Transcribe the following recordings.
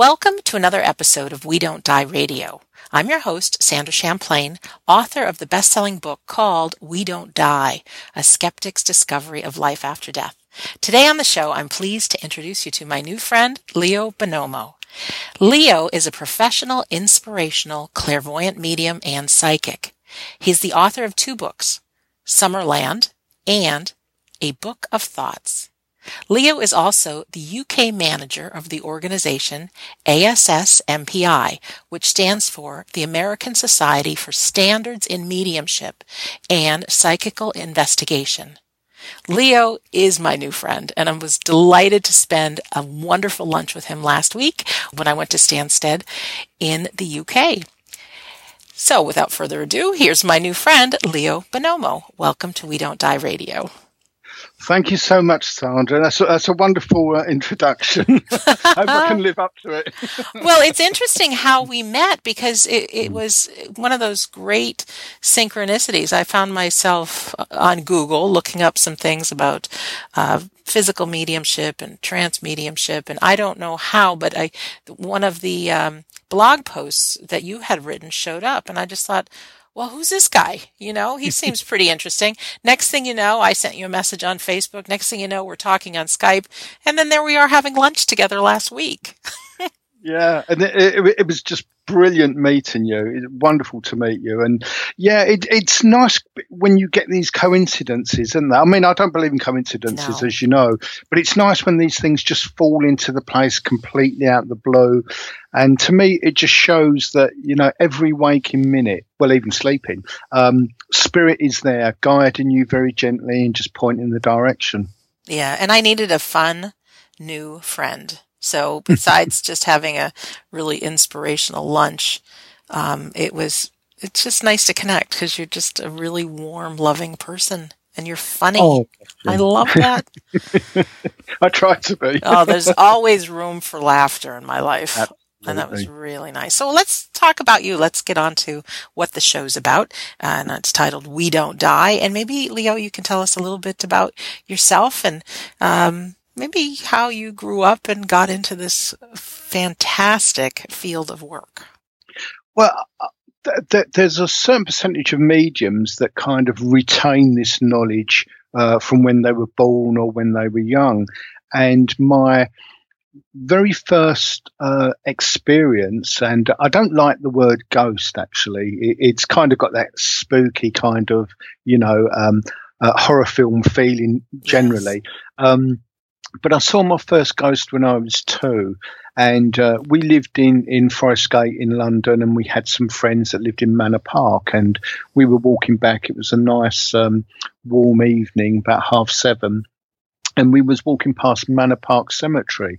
Welcome to another episode of We Don't Die Radio. I'm your host, Sandra Champlain, author of the best selling book called We Don't Die A Skeptic's Discovery of Life After Death. Today on the show, I'm pleased to introduce you to my new friend, Leo Bonomo. Leo is a professional, inspirational, clairvoyant medium and psychic. He's the author of two books, Summerland and A Book of Thoughts. Leo is also the UK manager of the organization ASS-MPI, which stands for the American Society for Standards in Mediumship and Psychical Investigation. Leo is my new friend, and I was delighted to spend a wonderful lunch with him last week when I went to Stansted in the UK. So, without further ado, here's my new friend, Leo Bonomo. Welcome to We Don't Die Radio. Thank you so much, Sandra. That's a, that's a wonderful uh, introduction. I hope I can live up to it. well, it's interesting how we met because it, it, was one of those great synchronicities. I found myself on Google looking up some things about uh, physical mediumship and trance mediumship, and I don't know how, but I one of the um, blog posts that you had written showed up, and I just thought well, who's this guy? You know, he seems pretty interesting. Next thing you know, I sent you a message on Facebook. Next thing you know, we're talking on Skype. And then there we are having lunch together last week. yeah. And it, it, it, was just brilliant meeting you. It's wonderful to meet you. And yeah, it, it's nice when you get these coincidences, isn't? I mean, I don't believe in coincidences, no. as you know, but it's nice when these things just fall into the place completely out of the blue. And to me, it just shows that, you know, every waking minute, well, even sleeping, um, spirit is there guiding you very gently and just pointing the direction. Yeah. And I needed a fun new friend so besides just having a really inspirational lunch, um, it was it's just nice to connect because you're just a really warm, loving person and you're funny. Oh, I love that. I try to be. oh, there's always room for laughter in my life. Absolutely. And that was really nice. So let's talk about you. Let's get on to what the show's about. and it's titled We Don't Die. And maybe, Leo, you can tell us a little bit about yourself and um, maybe how you grew up and got into this fantastic field of work. Well, uh, th- th- there's a certain percentage of mediums that kind of retain this knowledge uh, from when they were born or when they were young. And my very first uh, experience, and I don't like the word ghost actually, it, it's kind of got that spooky kind of, you know, um, uh, horror film feeling generally. Yes. Um, but I saw my first ghost when I was two, and uh, we lived in in Forest Gate in London, and we had some friends that lived in Manor Park, and we were walking back. It was a nice um, warm evening, about half seven. And we was walking past Manor Park Cemetery,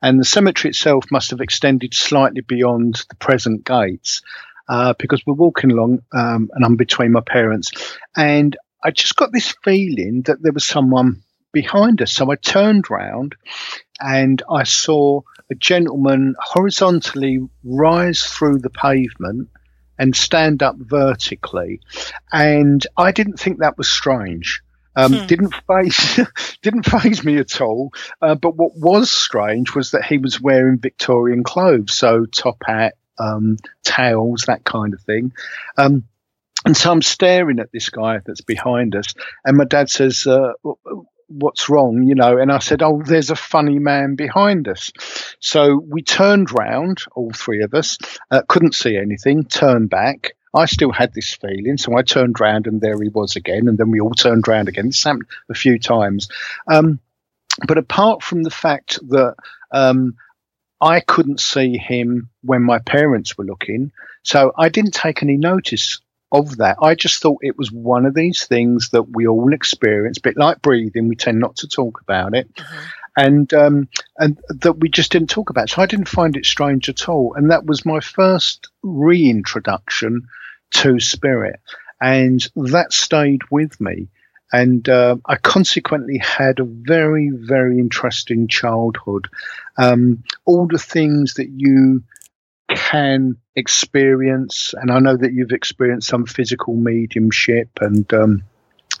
and the cemetery itself must have extended slightly beyond the present gates, uh, because we're walking along, um, and I'm between my parents, and I just got this feeling that there was someone behind us. So I turned round and I saw a gentleman horizontally rise through the pavement and stand up vertically. And I didn't think that was strange. Um, hmm. Didn't phase didn't phase me at all. Uh, but what was strange was that he was wearing Victorian clothes, so top hat, um, tails, that kind of thing. Um, and so I'm staring at this guy that's behind us, and my dad says, uh, what's wrong, you know. And I said, oh, there's a funny man behind us. So we turned round, all three of us, uh, couldn't see anything, turned back. I still had this feeling, so I turned round and there he was again, and then we all turned round again. This happened a few times. Um, but apart from the fact that um, I couldn't see him when my parents were looking, so I didn't take any notice of that. I just thought it was one of these things that we all experience, a bit like breathing. We tend not to talk about it. Mm-hmm. And um, and that we just didn't talk about. So I didn't find it strange at all. And that was my first reintroduction to spirit, and that stayed with me. And uh, I consequently had a very, very interesting childhood. Um, all the things that you can experience, and I know that you've experienced some physical mediumship, and um,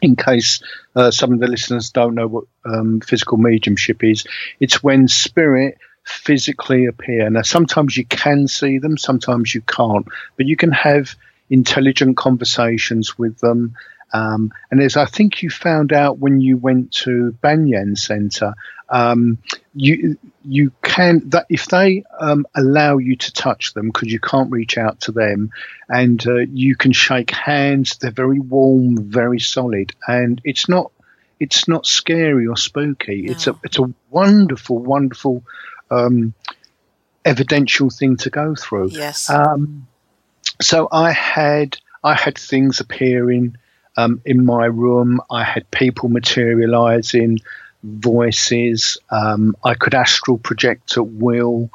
in case uh, some of the listeners don't know what um, physical mediumship is, it's when spirit physically appear. Now, sometimes you can see them, sometimes you can't, but you can have intelligent conversations with them. Um, and as I think you found out when you went to Banyan Center, um, you you can that if they um, allow you to touch them because you can't reach out to them, and uh, you can shake hands. They're very warm, very solid, and it's not it's not scary or spooky. No. It's a it's a wonderful, wonderful um, evidential thing to go through. Yes. Um, so I had I had things appearing um, in my room. I had people materializing, voices. Um, I could astral project at will.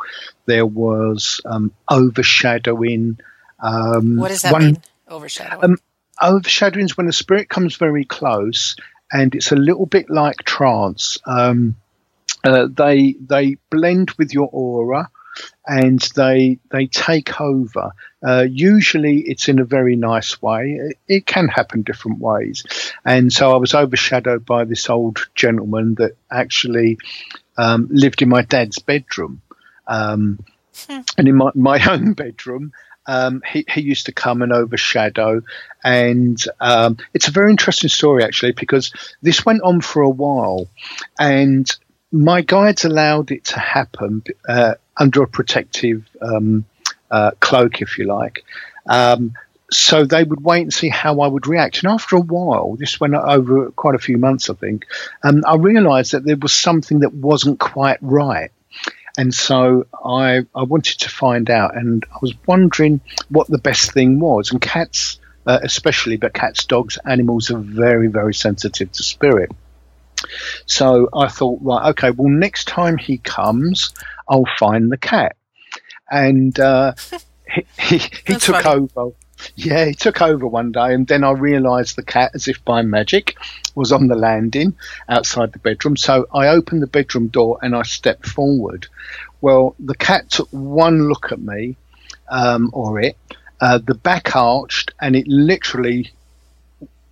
There was um, overshadowing. Um, what does that one, mean? Overshadowing. Um, overshadowing is when a spirit comes very close, and it's a little bit like trance. Um, uh, they they blend with your aura and they they take over. Uh, usually, it's in a very nice way. It, it, can happen different ways, and so I was overshadowed by this old gentleman that actually um, lived in my dad's bedroom, um, hmm. and in my my own bedroom. Um, he, he used to come and overshadow, and um, it's a very interesting story actually because this went on for a while, and my guides allowed it to happen uh, under a protective um, uh, cloak, if you like. Um, so they would wait and see how I would react. And after a while, this went over quite a few months, I think, um, I realized that there was something that wasn't quite right. And so I, I wanted to find out, and I was wondering what the best thing was. And cats, uh, especially, but cats, dogs, animals are very, very sensitive to spirit. So I thought, right, okay, well, next time he comes, I'll find the cat. And uh, he, he, he took funny. over. Yeah, he took over one day, and then I realised the cat, as if by magic, was on the landing outside the bedroom. So I opened the bedroom door and I stepped forward. Well, the cat took one look at me, um, or it, uh, the back arched, and it literally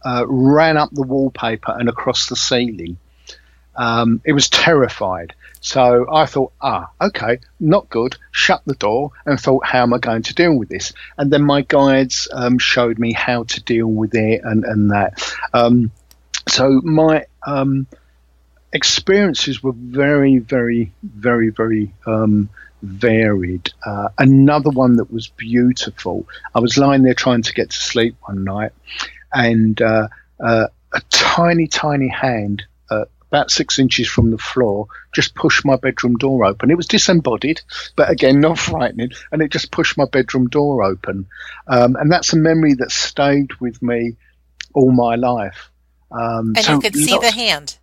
uh, ran up the wallpaper and across the ceiling. Um, it was terrified. So I thought, ah, okay, not good. Shut the door and thought, how am I going to deal with this? And then my guides um, showed me how to deal with it and, and that. Um, so my um, experiences were very, very, very, very um, varied. Uh, another one that was beautiful. I was lying there trying to get to sleep one night, and uh, uh, a tiny, tiny hand uh, about six inches from the floor, just pushed my bedroom door open. It was disembodied, but again, not frightening. And it just pushed my bedroom door open. Um, and that's a memory that stayed with me all my life. Um, and so you could see the hand.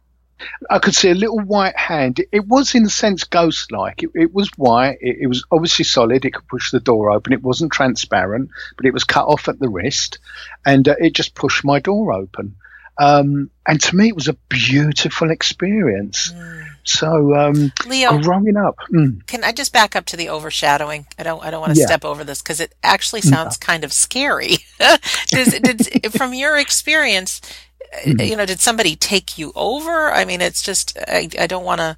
I could see a little white hand. It, it was, in a sense, ghost-like. It, it was white. It, it, was obviously solid. It could push the door open. It wasn't transparent, but it was cut off at the wrist, and uh, it just pushed my door open. Um, and to me, it was a beautiful experience. Mm. So, um, Leo, growing up, mm. can I just back up to the overshadowing? I don't, I don't want to yeah. step over this because it actually sounds no. kind of scary. Does, did, from your experience, mm. you know, did somebody take you over? I mean, it's just, I, I don't want to.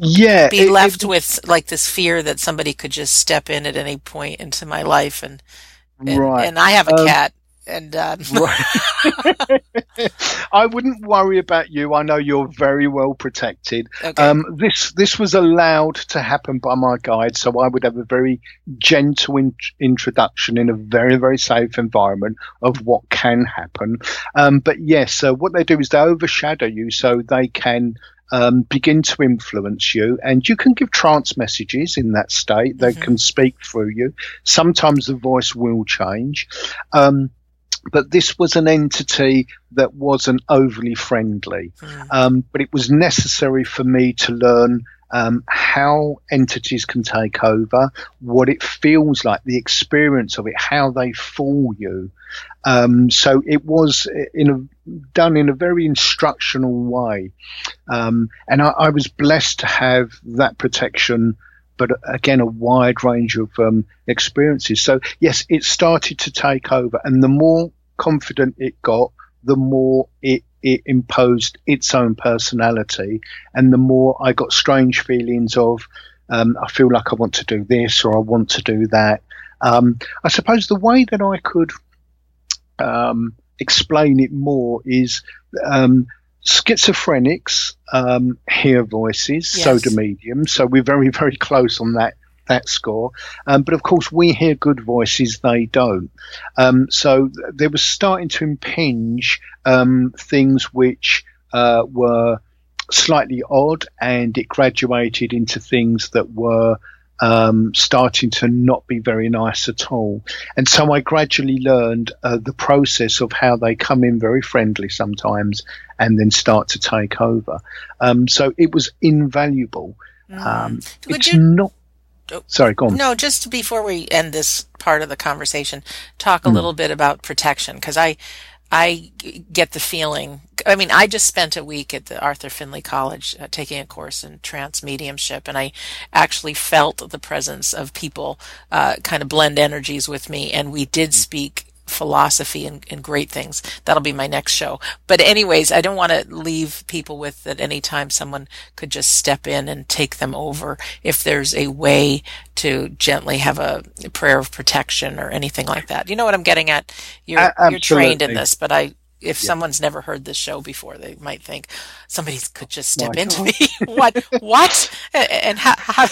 Yeah, be it, left it, with like this fear that somebody could just step in at any point into my life and and, right. and I have a um, cat and um... I wouldn't worry about you. I know you're very well protected. Okay. Um, this this was allowed to happen by my guide, so I would have a very gentle in- introduction in a very very safe environment of what can happen. Um, but yes, uh, what they do is they overshadow you, so they can um, begin to influence you, and you can give trance messages in that state. They mm-hmm. can speak through you. Sometimes the voice will change. Um, but this was an entity that wasn't overly friendly. Mm. Um, but it was necessary for me to learn um, how entities can take over, what it feels like, the experience of it, how they fool you. Um, so it was in a, done in a very instructional way, um, and I, I, was blessed to have that protection. But again, a wide range of um, experiences. So yes, it started to take over, and the more confident it got, the more it, it imposed its own personality, and the more I got strange feelings of um, I feel like I want to do this or I want to do that. Um, I suppose the way that I could um, explain it more is um, schizophrenics um, hear voices, yes. so do mediums. So we're very, very close on that that score. Um, but of course, we hear good voices; they don't. Um, so there was starting to impinge um, things which uh, were slightly odd, and it graduated into things that were um, starting to not be very nice at all. And so I gradually learned uh, the process of how they come in very friendly sometimes and then start to take over. Um, so it was invaluable. Mm. Um, it's you, not. Oh, sorry, go on. No, just before we end this part of the conversation, talk a mm. little bit about protection because I I get the feeling. I mean, I just spent a week at the Arthur Findlay College uh, taking a course in trance mediumship, and I actually felt the presence of people uh, kind of blend energies with me, and we did speak philosophy and, and, great things. That'll be my next show. But anyways, I don't want to leave people with that anytime someone could just step in and take them over if there's a way to gently have a prayer of protection or anything like that. You know what I'm getting at? You're, you're trained in this, but I, if yeah. someone's never heard this show before, they might think somebody could just step My into God. me. what? What? And how? how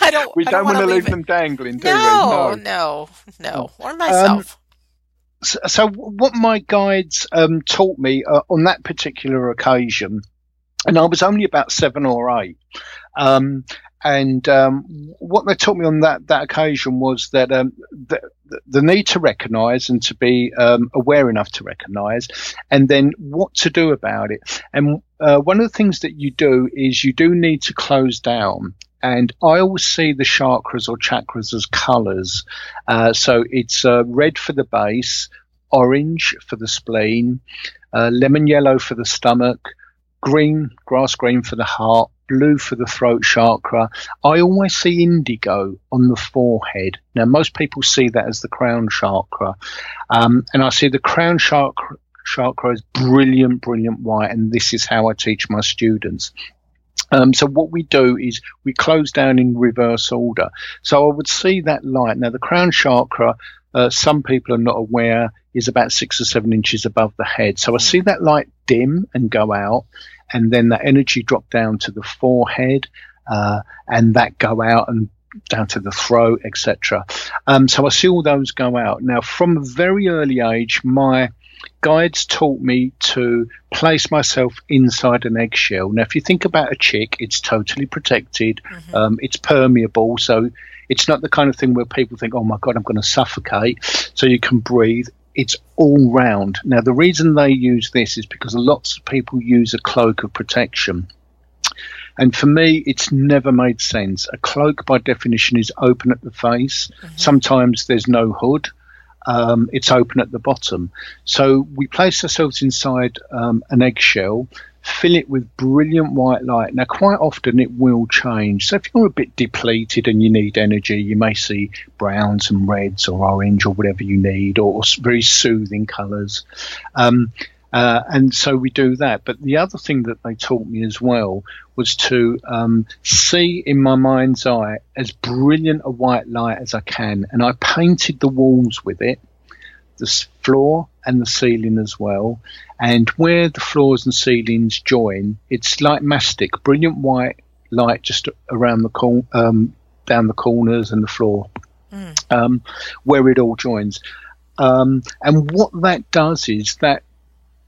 I don't. We don't, don't want to leave it. them dangling, do no, we? No, no, no, or myself. Um, so, so, what my guides um, taught me uh, on that particular occasion, and I was only about seven or eight. Um, and um, what they taught me on that, that occasion was that um, the, the, need to recognise and to be um, aware enough to recognise, and then what to do about it. And uh, one of the things that you do is you do need to close down. And I always see the chakras or chakras as colours. Uh, so it's uh, red for the base, orange for the spleen, uh, lemon yellow for the stomach, green, grass green for the heart, blue for the throat chakra. I always see indigo on the forehead. Now, most people see that as the crown chakra. Um, and I see the crown chakra, chakra as brilliant, brilliant white. And this is how I teach my students. Um, so what we do is we close down in reverse order. So I would see that light. Now the crown chakra, uh, some people are not aware, is about six or seven inches above the head. So I see that light dim and go out and then that energy drop down to the forehead, uh, and that go out and down to the throat, etc. Um, so I see all those go out. Now, from a very early age, my guides taught me to place myself inside an eggshell. Now, if you think about a chick, it's totally protected, mm-hmm. um, it's permeable, so it's not the kind of thing where people think, oh my God, I'm going to suffocate. So you can breathe it's all round. Now, the reason they use this is because lots of people use a cloak of protection. And for me, it's never made sense. A cloak, by definition, is open at the face. Mm-hmm. Sometimes there's no hood. Um, it's open at the bottom. So we place ourselves inside um, an eggshell fill it with brilliant white light. Now, quite often it will change. So, if you're a bit depleted and you need energy, you may see browns and reds or orange or whatever you need, or, very soothing colours. Um, uh, and so we do that. But the other thing that they taught me as well was to um, see in my mind's eye as brilliant a white light as I can. And I painted the walls with it the floor and the ceiling as well. And where the floors and ceilings join, it's like mastic, brilliant white light just around the cor- um, down the corners and the floor, mm. um, where it all joins. Um, and what that does is that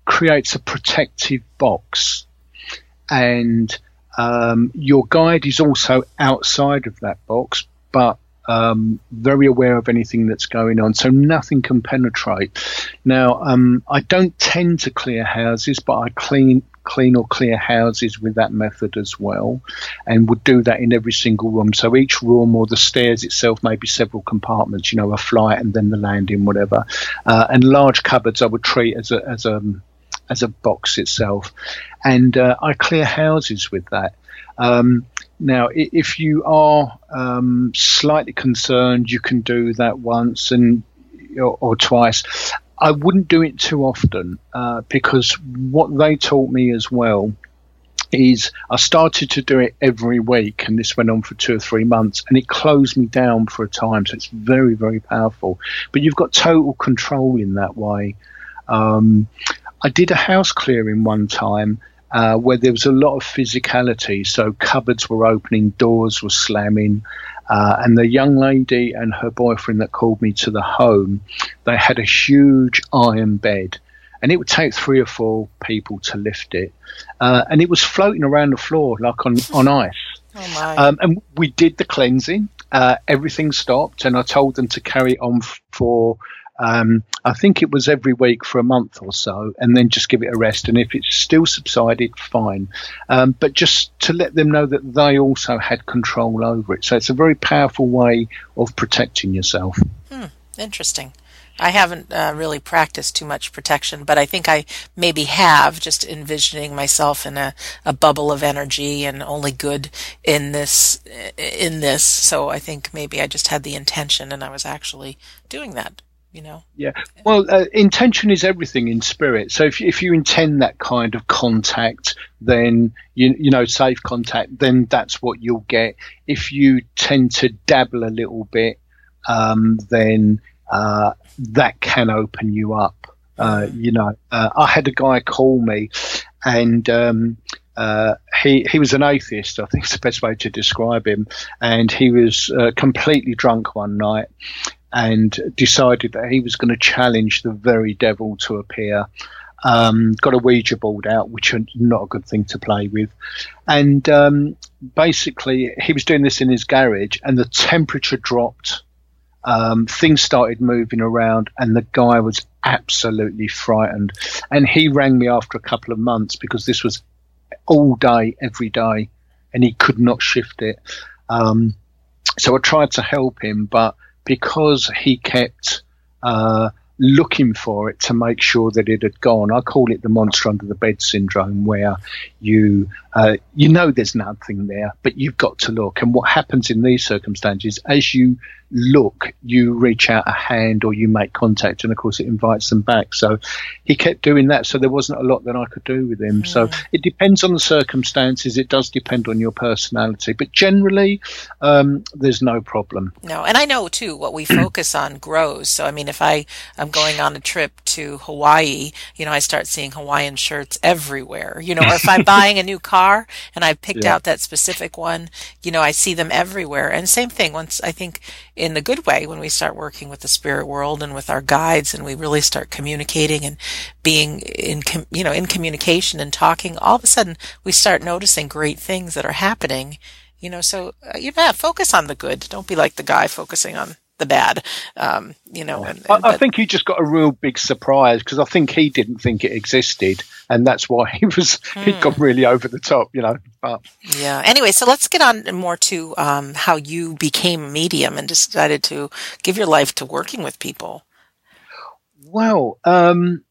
creates a protective box, and um, your guide is also outside of that box, but um, very aware of anything that's going on, so nothing can penetrate. Now, um, I don't tend to clear houses, but I clean clean or clear houses with that method as well, and would do that in every single room. So each room or the stairs itself may be several compartments, you know, a flight and then the landing, whatever. Uh, and large cupboards I would treat as a as a as a box itself, and uh, I clear houses with that. Um, now, if you are um, slightly concerned, you can do that once and or, or twice. I wouldn't do it too often uh, because what they taught me as well is I started to do it every week, and this went on for two or three months, and it closed me down for a time. So it's very, very powerful. But you've got total control in that way. Um, I did a house clearing one time. Uh, where there was a lot of physicality, so cupboards were opening, doors were slamming, uh, and the young lady and her boyfriend that called me to the home, they had a huge iron bed, and it would take three or four people to lift it, uh, and it was floating around the floor like on on ice. Oh um, and we did the cleansing. Uh, everything stopped, and I told them to carry on for. Um, I think it was every week for a month or so, and then just give it a rest. And if it's still subsided, fine. Um, but just to let them know that they also had control over it. So it's a very powerful way of protecting yourself. Hmm, interesting. I haven't uh, really practiced too much protection, but I think I maybe have just envisioning myself in a, a bubble of energy and only good in this in this. So I think maybe I just had the intention and I was actually doing that. You know. Yeah. Well, uh, intention is everything in spirit. So if if you intend that kind of contact, then you you know safe contact, then that's what you'll get. If you tend to dabble a little bit, um, then uh, that can open you up. Uh, you know, uh, I had a guy call me, and um, uh, he he was an atheist. I think is the best way to describe him. And he was uh, completely drunk one night, and decided that he was going to challenge the very devil to appear. Um, got a Ouija board out, which is not a good thing to play with. And um, basically, he was doing this in his garage, and the temperature dropped um, things started moving around, and the guy was absolutely frightened. And he rang me after a couple of months because this was all day, every day, and he could not shift it. Um, so I tried to help him, but because he kept uh, looking for it to make sure that it had gone. I call it the monster under the bed syndrome, where you uh, you know there's nothing there, but you've got to look. And what happens in these circumstances, as you look, you reach out a hand or you make contact, and of course it invites them back. So he kept doing that. So there wasn't a lot that I could do with him. Mm. So it depends on the circumstances. It does depend on your personality, but generally um, there's no problem. No, and I know too what we focus on grows. So I mean, if I am going on a trip to Hawaii, you know, I start seeing Hawaiian shirts everywhere. You know, or if I'm buying a new car and I've picked yeah. out that specific one, you know, I see them everywhere. And same thing once I think in the good way when we start working with the spirit world and with our guides and we really start communicating and being in com- you know in communication and talking all of a sudden we start noticing great things that are happening you know so uh, yeah focus on the good don't be like the guy focusing on the bad. Um, you know, and, and, I, I, think he just got a real big surprise because I think he didn't think it existed, and that's why he was hmm. he got really over the top. You know, but yeah. Anyway, so let's get on more to um, how you became a medium and decided to give your life to working with people. Well, um,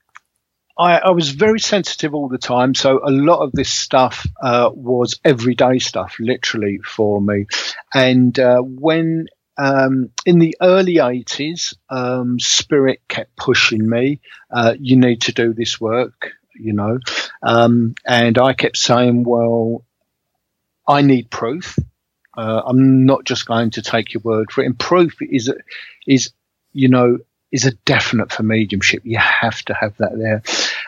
I, I, was very sensitive all the time, so a lot of this stuff uh, was everyday stuff, literally for me. And uh, when um, in the early 80s, um, Spirit kept pushing me, uh, you need to do this work, you know. Um, and I kept saying, well, I need proof. Uh, I'm not just going to take your word for it. And proof is, is, you know, is a definite for mediumship. You have to have that there.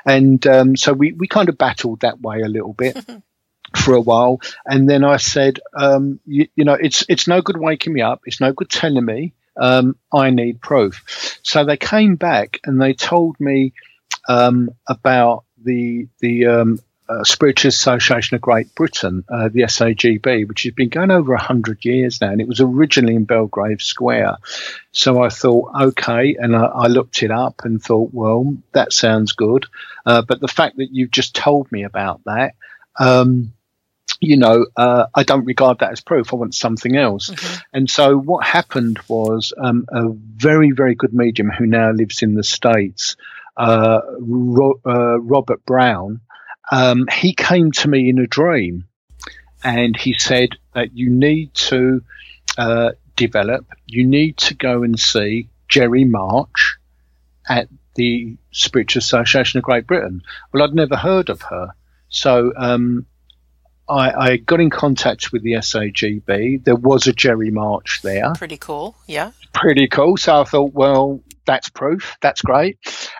And um, so we, we kind of battled that way a little bit. for a while, and then I said, um, you, you, know, it's it's no good waking me up. It's no good telling me. Um, I need proof. So they came back and they told me um, about the the um, uh, Spiritual Association of Great Britain, uh, the SAGB, which has been going over hundred years now, and it was originally in Belgrave Square. So I thought, okay, and I, I looked it up and thought, well, that sounds good. Uh, but the fact that you've just told me about that. Um, you know, uh, I don't regard that as proof. I want something else. Mm-hmm. And so what happened was um, a very, very good medium who now lives in the States, uh, Ro- uh, Robert Brown, um, he came to me in a dream and he said that you need to uh, develop, you need to go and see Jerry March at the Spiritual Association of Great Britain. Well, I'd never heard of her. So um, I, I, got in contact with the SAGB. There was a Jerry March there. Pretty cool, yeah. Pretty cool. So I thought, well, that's proof. That's great.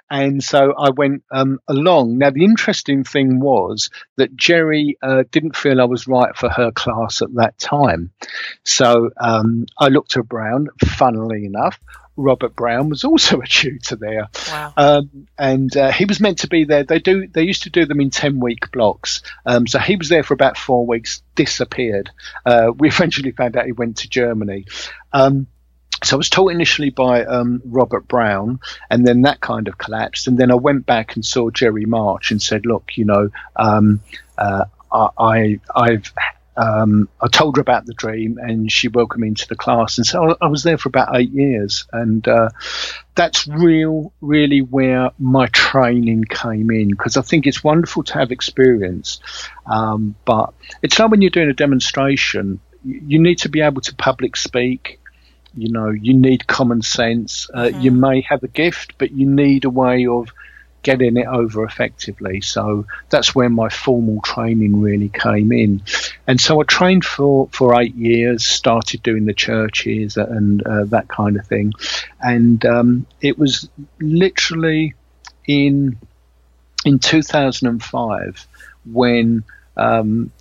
And so I went um, along. Now, the interesting thing was that Jerry uh, didn't feel I was right for her class at that time. So um, I looked around, funnily enough. Robert Brown was also a tutor there, wow. um, and uh, he was meant to be there. They do. They used to do them in ten week blocks. Um, so he was there for about four weeks. Disappeared. Uh, we eventually found out he went to Germany. Um, so I was taught initially by um, Robert Brown, and then that kind of collapsed. And then I went back and saw Jerry March and said, "Look, you know, um, uh, I, I've um, I told her about the dream, and she welcomed me into the class. And so I was there for about eight years, and uh, that's real, really where my training came in. Because I think it's wonderful to have experience, um, but it's like when you're doing a demonstration, you need to be able to public speak you know, you need common sense. Uh, mm-hmm. You may have a gift, but you need a way of getting it over effectively. So that's where my formal training really came in. And so I trained for, for eight years, started doing the churches and uh, that kind of thing. And um, it was literally in in 2005 when um,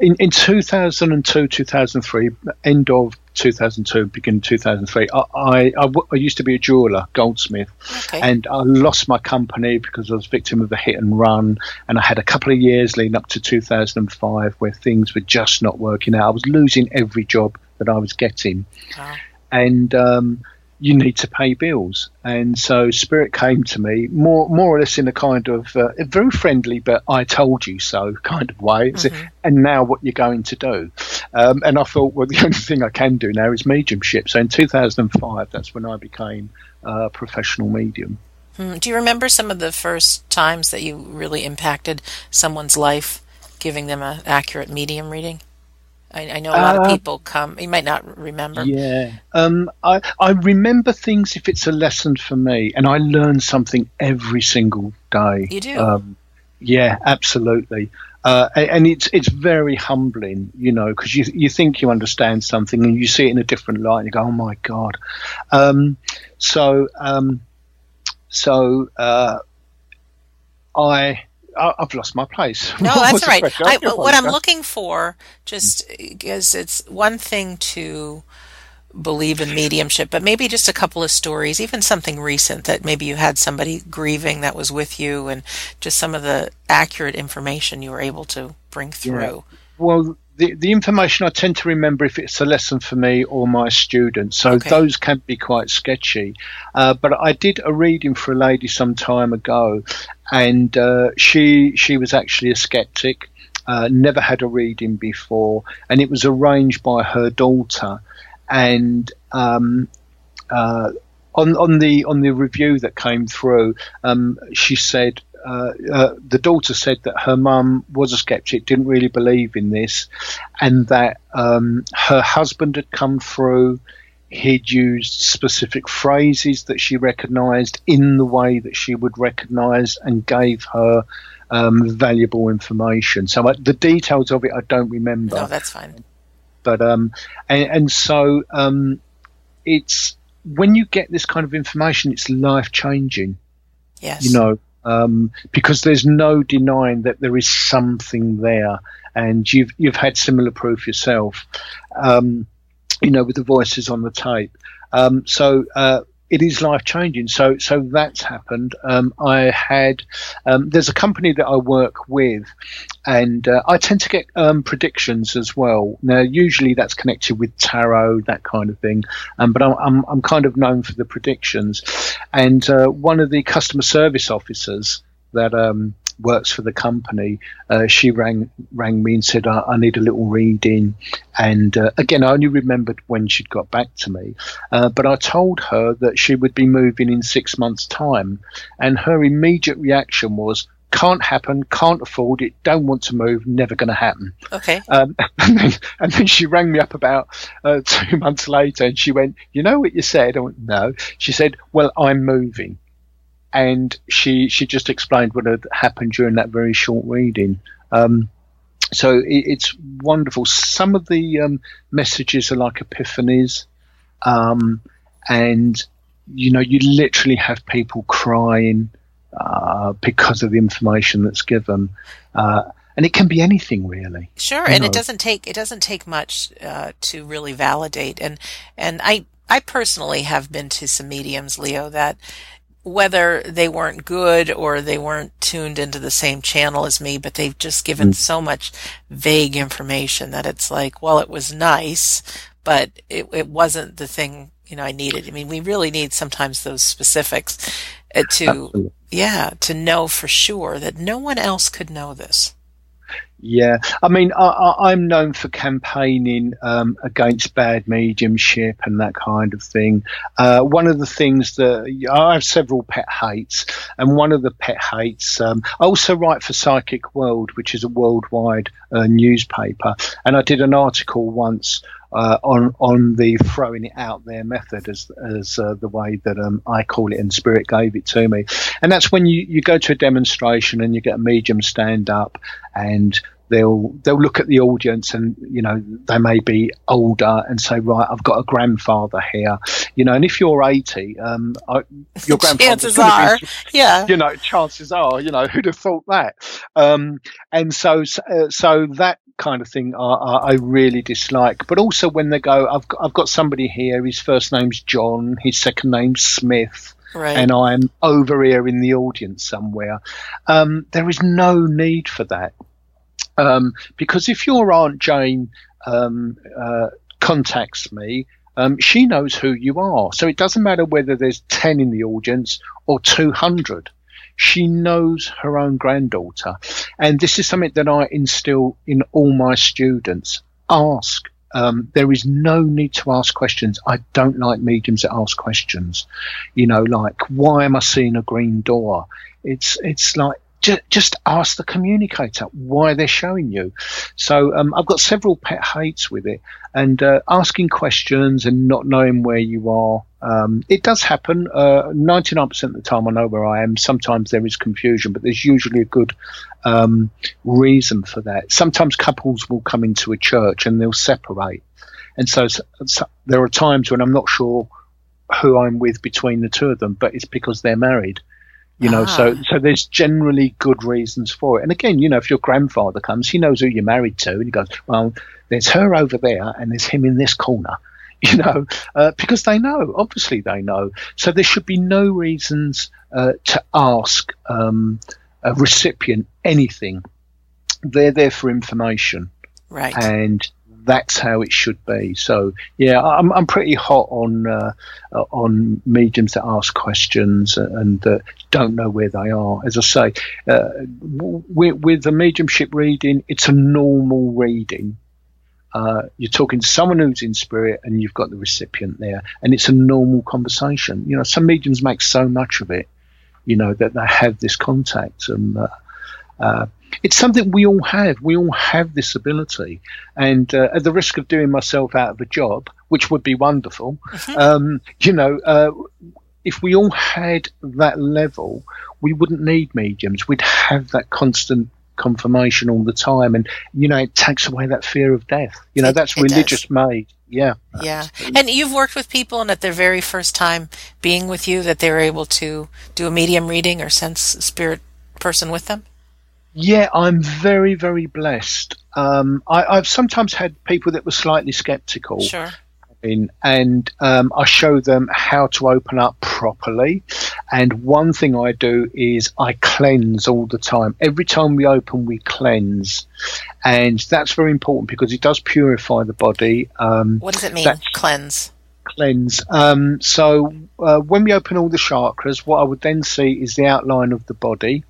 in, in 2002 2003 end of 2002, beginning 2003. I, I, I, I, used to be a jeweler, goldsmith, okay. and I lost my company because I was victim of a hit and run. And I had a couple of years leading up to 2005 where things were just not working out. I was losing every job that I was getting. Wow. And um, you need to pay bills. And so Spirit came to me more, more or less in a kind of uh, a very friendly, but I told you so kind of way. Mm-hmm. And now what you're going to do? Um, and I thought, well, the only thing I can do now is mediumship. So in 2005, that's when I became a professional medium. Hmm. Do you remember some of the first times that you really impacted someone's life, giving them an accurate medium reading? I, I know a lot uh, of people come. You might not remember. Yeah, um, I I remember things if it's a lesson for me, and I learn something every single day. You do. Um, yeah, absolutely. Uh, and it's it's very humbling, you know, because you you think you understand something and you see it in a different light, and you go, "Oh my god!" Um, so um, so uh, I I've lost my place. No, that's right. I, what I'm looking for, just because it's one thing to believe in mediumship, but maybe just a couple of stories, even something recent that maybe you had somebody grieving that was with you, and just some of the accurate information you were able to bring through. Yeah. Well, the, the information I tend to remember if it's a lesson for me or my students. So okay. those can be quite sketchy. Uh, but I did a reading for a lady some time ago, and uh, she she was actually a skeptic. Uh, never had a reading before, and it was arranged by her daughter. And um, uh, on on the on the review that came through, um, she said uh, uh, the daughter said that her mum was a skeptic, didn't really believe in this, and that um, her husband had come through. He'd used specific phrases that she recognised in the way that she would recognise and gave her um, valuable information. So uh, the details of it I don't remember. No, that's fine. But um, and, and so um, it's when you get this kind of information, it's life changing. Yes. You know, um, because there's no denying that there is something there, and you've you've had similar proof yourself, um, you know, with the voices on the tape. Um, so uh, it is life changing. So so that's happened. Um, I had um, there's a company that I work with, and uh, I tend to get um, predictions as well. Now usually that's connected with tarot that kind of thing, um, but I'm, I'm, I'm kind of known for the predictions. And uh, one of the customer service officers that um, works for the company, uh, she rang rang me and said, I, I need a little reading. And uh, again, I only remembered when she'd got back to me, uh, but I told her that she would be moving in six months' time. And her immediate reaction was, can't happen, can't afford it, don't want to move, never going to happen. Okay. Um, and, then, and, then, she rang me up about uh, two months later and she went, You know what you said? I went, No. She said, Well, I'm moving and she she just explained what had happened during that very short reading. Um, so it, it's wonderful. Some of the um, messages are like epiphanies, um, and you know, you literally have people crying uh, because of the information that's given. Uh, and it can be anything really. Sure, and know. it doesn't take it doesn't take much uh, to really validate. And and I I personally have been to some mediums, Leo, that whether they weren't good or they weren't tuned into the same channel as me, but they've just given mm. so much vague information that it's like, well, it was nice, but it, it wasn't the thing you know I needed. I mean, we really need sometimes those specifics uh, to Absolutely. yeah to know for sure that no one else could know this. Yeah, I mean, I, am known for campaigning um, against bad mediumship and that kind of thing. Uh, one of the things that I have several pet hates, and one of the pet hates, um, I also write for Psychic World, which is a worldwide uh, newspaper, and I did an article once uh, on on the throwing it out there method as as uh, the way that um, I call it and Spirit gave it to me, and that's when you, you go to a demonstration and you get a medium stand up and they'll they'll look at the audience and you know they may be older and say right I've got a grandfather here you know and if you're 80 um I, your chances are be, yeah you know chances are you know who'd have thought that um and so uh, so that kind of thing I, I, really dislike but also when they go I've got, I've got somebody here his first name's John his second name's Smith Right. and I'm over here in the audience somewhere. Um, there is no need for that. Um, because if your Aunt Jane um, uh, contacts me, um, she knows who you are. So it doesn't matter whether there's 10 in the audience or 200. She knows her own granddaughter. And this is something that I instill in all my students. Ask. Um, there is no need to ask questions. I don't like mediums that ask questions. You know, like, why am I seeing a green door? It's, it's like, just ask the communicator why they're showing you. So um, I've got several pet hates with it, and uh, asking questions and not knowing where you are. Um, it does happen. Uh, ninety-nine percent of the time, I know where I am. Sometimes there is confusion, but there's usually a good um, reason for that. Sometimes couples will come into a church and they'll separate, and so, so there are times when I'm not sure who I'm with between the two of them, but it's because they're married you know, ah. so so there's generally good reasons for it. And again, you know, if your grandfather comes, he knows who you're married to, and he goes, "Well, there's her over there, and there's him in this corner." You know, uh, because they know. Obviously, they know. So there should be no reasons uh, to ask um, a recipient anything. They're there for information, right? And that's how it should be. So yeah, I'm I'm pretty hot on uh, on mediums that ask questions and uh, don't know where they are. As I say, uh, with, with the mediumship reading, it's a normal reading. Uh, you're talking to someone who's in spirit, and you've got the recipient there, and it's a normal conversation. You know, some mediums make so much of it, you know, that they have this contact, and uh, uh, it's something we all have. We all have this ability. And uh, at the risk of doing myself out of a job, which would be wonderful, mm-hmm. um, you know, uh, if we all had that level, we wouldn't need mediums. We'd have that constant confirmation all the time. And, you know, it takes away that fear of death. You know, it, that's religious does. made. Yeah. Yeah. And you've worked with people and at their very first time being with you that they're able to do a medium reading or sense spirit person with them? Yeah, I'm very, very blessed. Um, I, have sometimes had people that were slightly skeptical. Sure. In, and um, I show them how to open up properly. And one thing I do is I cleanse all the time. Every time we open, we cleanse, and that's very important because it does purify the body. Um, what does it mean? Cleanse. Cleanse. Um, so uh, when we open all the chakras, what I would then see is the outline of the body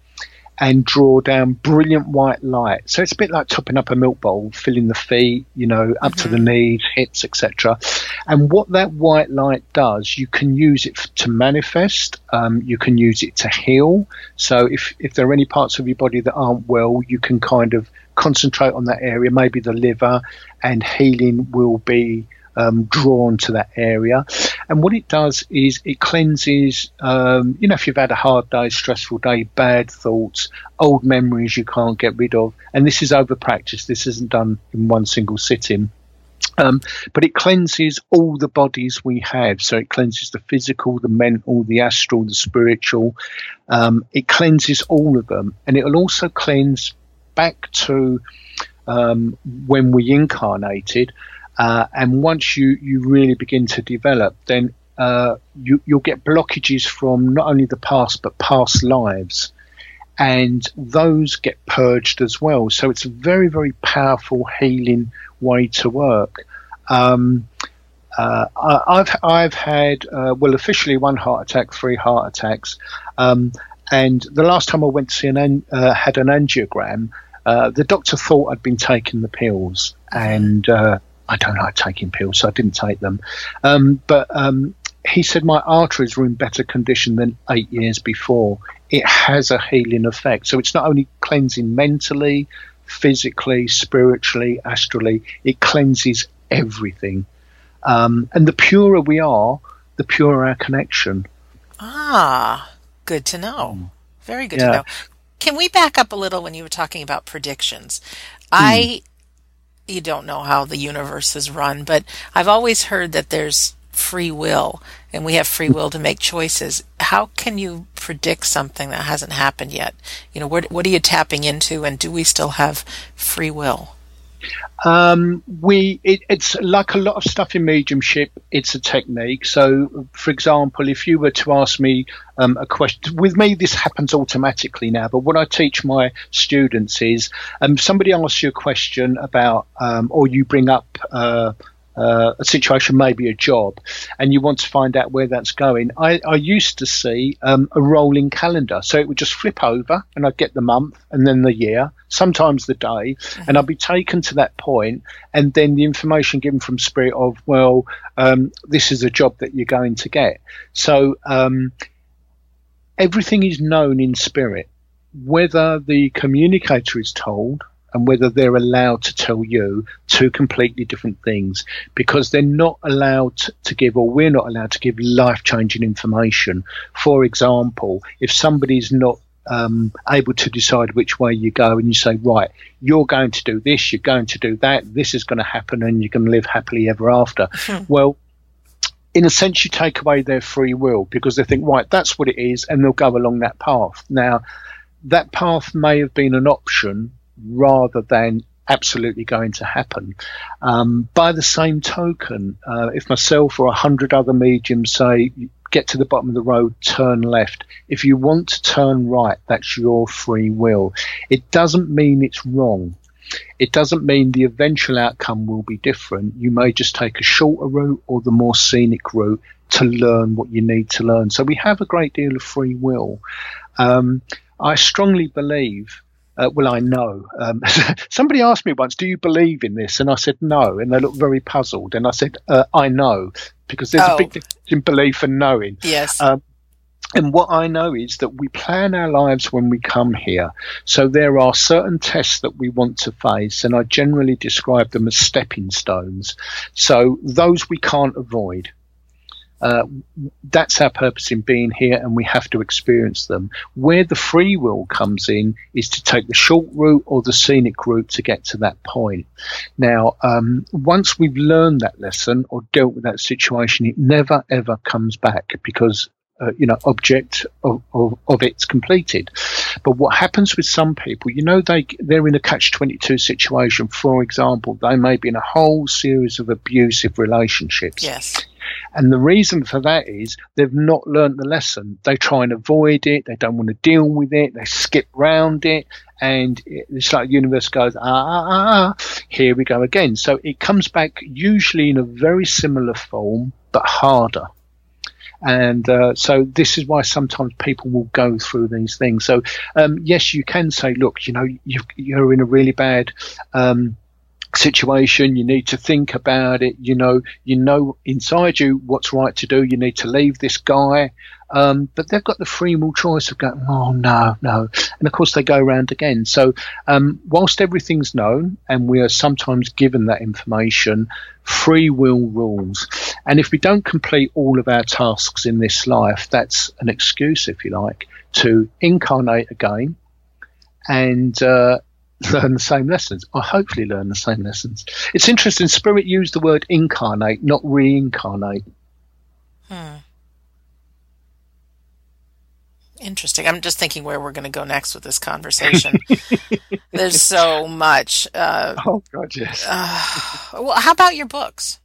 and draw down brilliant white light. So it's a bit like topping up a milk bowl, filling the feet, you know, up mm-hmm. to the mm-hmm. knees, hips, etc. And what that white light does, you can use it to manifest. Um, you can use it to heal. So if if there are any parts of your body that aren't well, you can kind of concentrate on that area, maybe the liver, and healing will be um, drawn to that area. And what it does is it cleanses, um, you know, if you've had a hard day, stressful day, bad thoughts, old memories you can't get rid of. And this is over practice. This isn't done in one single sitting. Um, but it cleanses all the bodies we have. So it cleanses the physical, the mental, the astral, the spiritual. Um, it cleanses all of them. And it will also cleanse back to um, when we incarnated. Uh, and once you, you really begin to develop, then uh, you, you'll get blockages from not only the past, but past lives and those get purged as well. So it's a very, very powerful healing way to work. Um, uh, I've I've had uh, well officially one heart attack, three heart attacks, um, and the last time I went to see an uh, had an angiogram, uh, the doctor thought I'd been taking the pills, and uh, I don't like taking pills, so I didn't take them. Um, but um, he said my arteries were in better condition than eight years before. It has a healing effect, so it's not only cleansing mentally, physically, spiritually, astrally. It cleanses everything. Um, and the purer we are, the purer our connection. Ah, good to know. Mm. Very good yeah. to know. Can we back up a little when you were talking about predictions? Mm. I, you don't know how the universe is run, but I've always heard that there's free will and we have free will to make choices. How can you predict something that hasn't happened yet? You know, what, what are you tapping into and do we still have free will? Um, we it, it's like a lot of stuff in mediumship. It's a technique. So, for example, if you were to ask me um, a question, with me this happens automatically now. But what I teach my students is, um, somebody asks you a question about, um, or you bring up. Uh, uh, a situation, maybe a job, and you want to find out where that's going, I, I used to see um, a rolling calendar. So it would just flip over and I'd get the month and then the year, sometimes the day, mm-hmm. and I'd be taken to that point, and then the information given from Spirit of, well, um, this is a job that you're going to get. So um, everything is known in spirit. Whether the communicator is told and whether they're allowed to tell you two completely different things because they're not allowed to give, or we're not allowed to give life changing information. For example, if somebody's not um, able to decide which way you go and you say, right, you're going to do this, you're going to do that, this is going to happen, and you're going to live happily ever after. Hmm. well, in a sense, you take away their free will because they think, right, that's what it is, and they'll go along that path. Now, that path may have been an option rather than absolutely going to happen. Um, by the same token, uh, if myself or a hundred other mediums say, get to the bottom of the road, turn left. If you want to turn right, that's your free will. It doesn't mean it's wrong. It doesn't mean the eventual outcome will be different. You may just take a shorter route or the more scenic route to learn what you need to learn. So we have a great deal of free will. Um, I strongly believe uh, well, I know. Um, somebody asked me once, "Do you believe in this?" And I said no, and they looked very puzzled. And I said, uh, "I know," because there's oh. a big difference in belief and knowing. Yes. Um, and what I know is that we plan our lives when we come here. So there are certain tests that we want to face, and I generally describe them as stepping stones. So those we can't avoid. Uh, that's our purpose in being here, and we have to experience them. Where the free will comes in is to take the short route or the scenic route to get to that point. Now, um, once we've learned that lesson or dealt with that situation, it never ever comes back because uh, you know, object of, of, of it's completed. But what happens with some people, you know, they they're in a catch twenty two situation. For example, they may be in a whole series of abusive relationships. Yes. And the reason for that is they've not learned the lesson. They try and avoid it. They don't want to deal with it. They skip round it. And it's like the universe goes, ah, ah, ah, ah, here we go again. So it comes back usually in a very similar form, but harder. And uh, so this is why sometimes people will go through these things. So um, yes, you can say, look, you know, you are in a really bad um, situation you need to think about it you know you know inside you what's right to do you need to leave this guy. Um, but they've got the free will choice of going oh no no. And of course they go around again. So um, whilst everything's known and we are sometimes given that information free will rules. And if we don't complete all of our tasks in this life that's an excuse if you like to incarnate again. And uh, learn the same lessons, or hopefully learn the same lessons. It's interesting. Spirit used the word incarnate, not reincarnate. Hmm. Interesting. I'm just thinking where we're going to go next with this conversation. There's so much. Uh, oh God, yes. Uh, well, how about your books?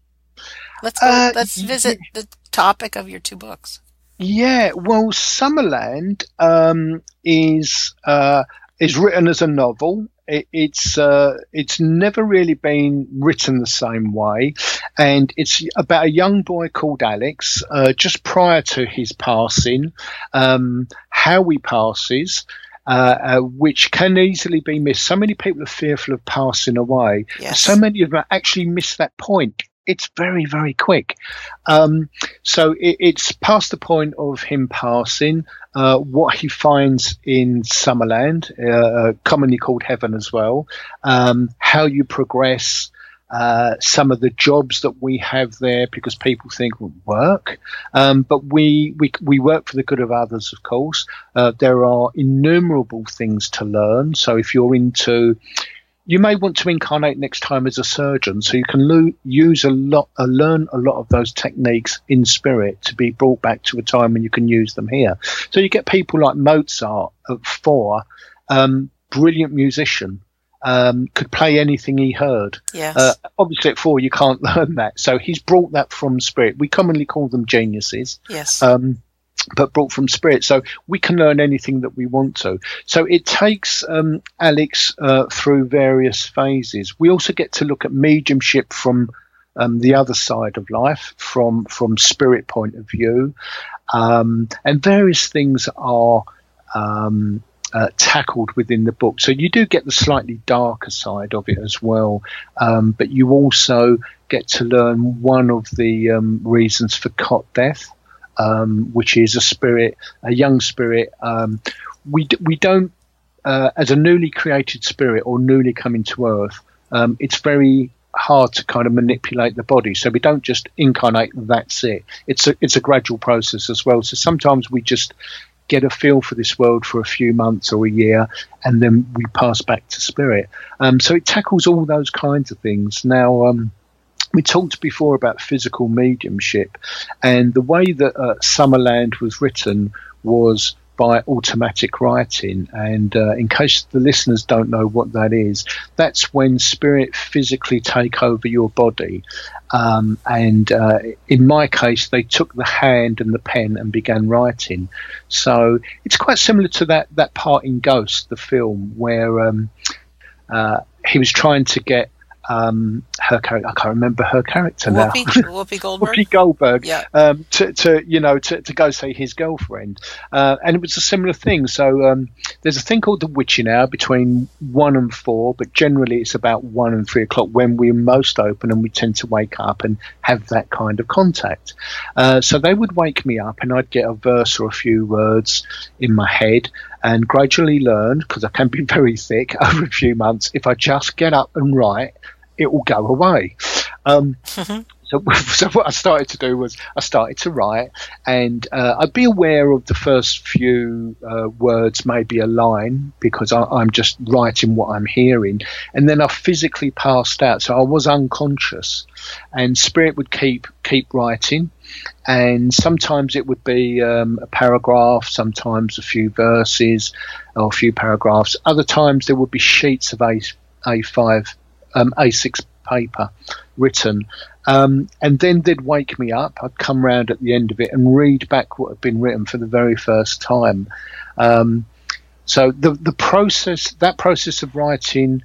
Let's go, uh, let's visit the topic of your two books. Yeah, well, Summerland um, is uh, is written as a novel it, it's uh, it's never really been written the same way, and it's about a young boy called Alex. Uh, just prior to his passing, um, how he passes. Uh, uh, which can easily be missed. So many people are fearful of passing away. Yes. So many of them actually miss that point it's very very quick. Um, so it, it's past the point of him passing. Uh, what he finds in Summerland, uh, commonly called Heaven as well, um, how you progress. Uh, some of the jobs that we have there because people think well, work, um, but we, we we work for the good of others, of course. Uh, there are innumerable things to learn. So if you're into you may want to incarnate next time as a surgeon, so you can lo- use a lot, uh, learn a lot of those techniques in spirit to be brought back to a time when you can use them here. So you get people like Mozart at four, um, brilliant musician, um, could play anything he heard. Yes. Uh, obviously, at four, you can't learn that. So he's brought that from spirit. We commonly call them geniuses. Yes. Um, but brought from spirit. So we can learn anything that we want to. So it takes um, Alex uh, through various phases. We also get to look at mediumship from um, the other side of life, from from spirit point of view, um, and various things are. Um, uh, tackled within the book, so you do get the slightly darker side of it as well, um, but you also get to learn one of the um, reasons for cot death, um, which is a spirit, a young spirit. Um, we we don't, uh, as a newly created spirit or newly coming to Earth, um, it's very hard to kind of manipulate the body. So we don't just incarnate. That's it. It's a it's a gradual process as well. So sometimes we just get a feel for this world for a few months or a year, and then we pass back to spirit. Um, so it tackles all those kinds of things. Now, um, we talked before about physical mediumship, and the way that uh, Summerland was written was by automatic writing. And uh, in case the listeners don't know what that is, that's when spirit physically take over your body. Um, and uh, in my case, they took the hand and the pen and began writing. So it's quite similar to that that part in Ghost, the film, where um, uh, he was trying to get um, her character. I can't remember her character Whoopi, now. Whoopi Goldberg. Whoopi Goldberg. Yeah. Um, to, to you know to, to go see his girlfriend, uh, and it was a similar thing. So um, there's a thing called the witching hour between one and four, but generally it's about one and three o'clock when we're most open and we tend to wake up and have that kind of contact. Uh, so they would wake me up, and I'd get a verse or a few words in my head and gradually learn because I can be very thick over a few months. If I just get up and write, it will go away. Um, mm-hmm. So, so what I started to do was I started to write, and uh, I'd be aware of the first few uh, words, maybe a line, because I, am just writing what I'm hearing, and then I physically passed out, so I was unconscious, and spirit would keep keep writing, and sometimes it would be um, a paragraph, sometimes a few verses or a few paragraphs. Other times there would be sheets of A A5 um, A6 paper written. Um, and then they'd wake me up. I'd come round at the end of it and read back what had been written for the very first time. Um, so the the process, that process of writing,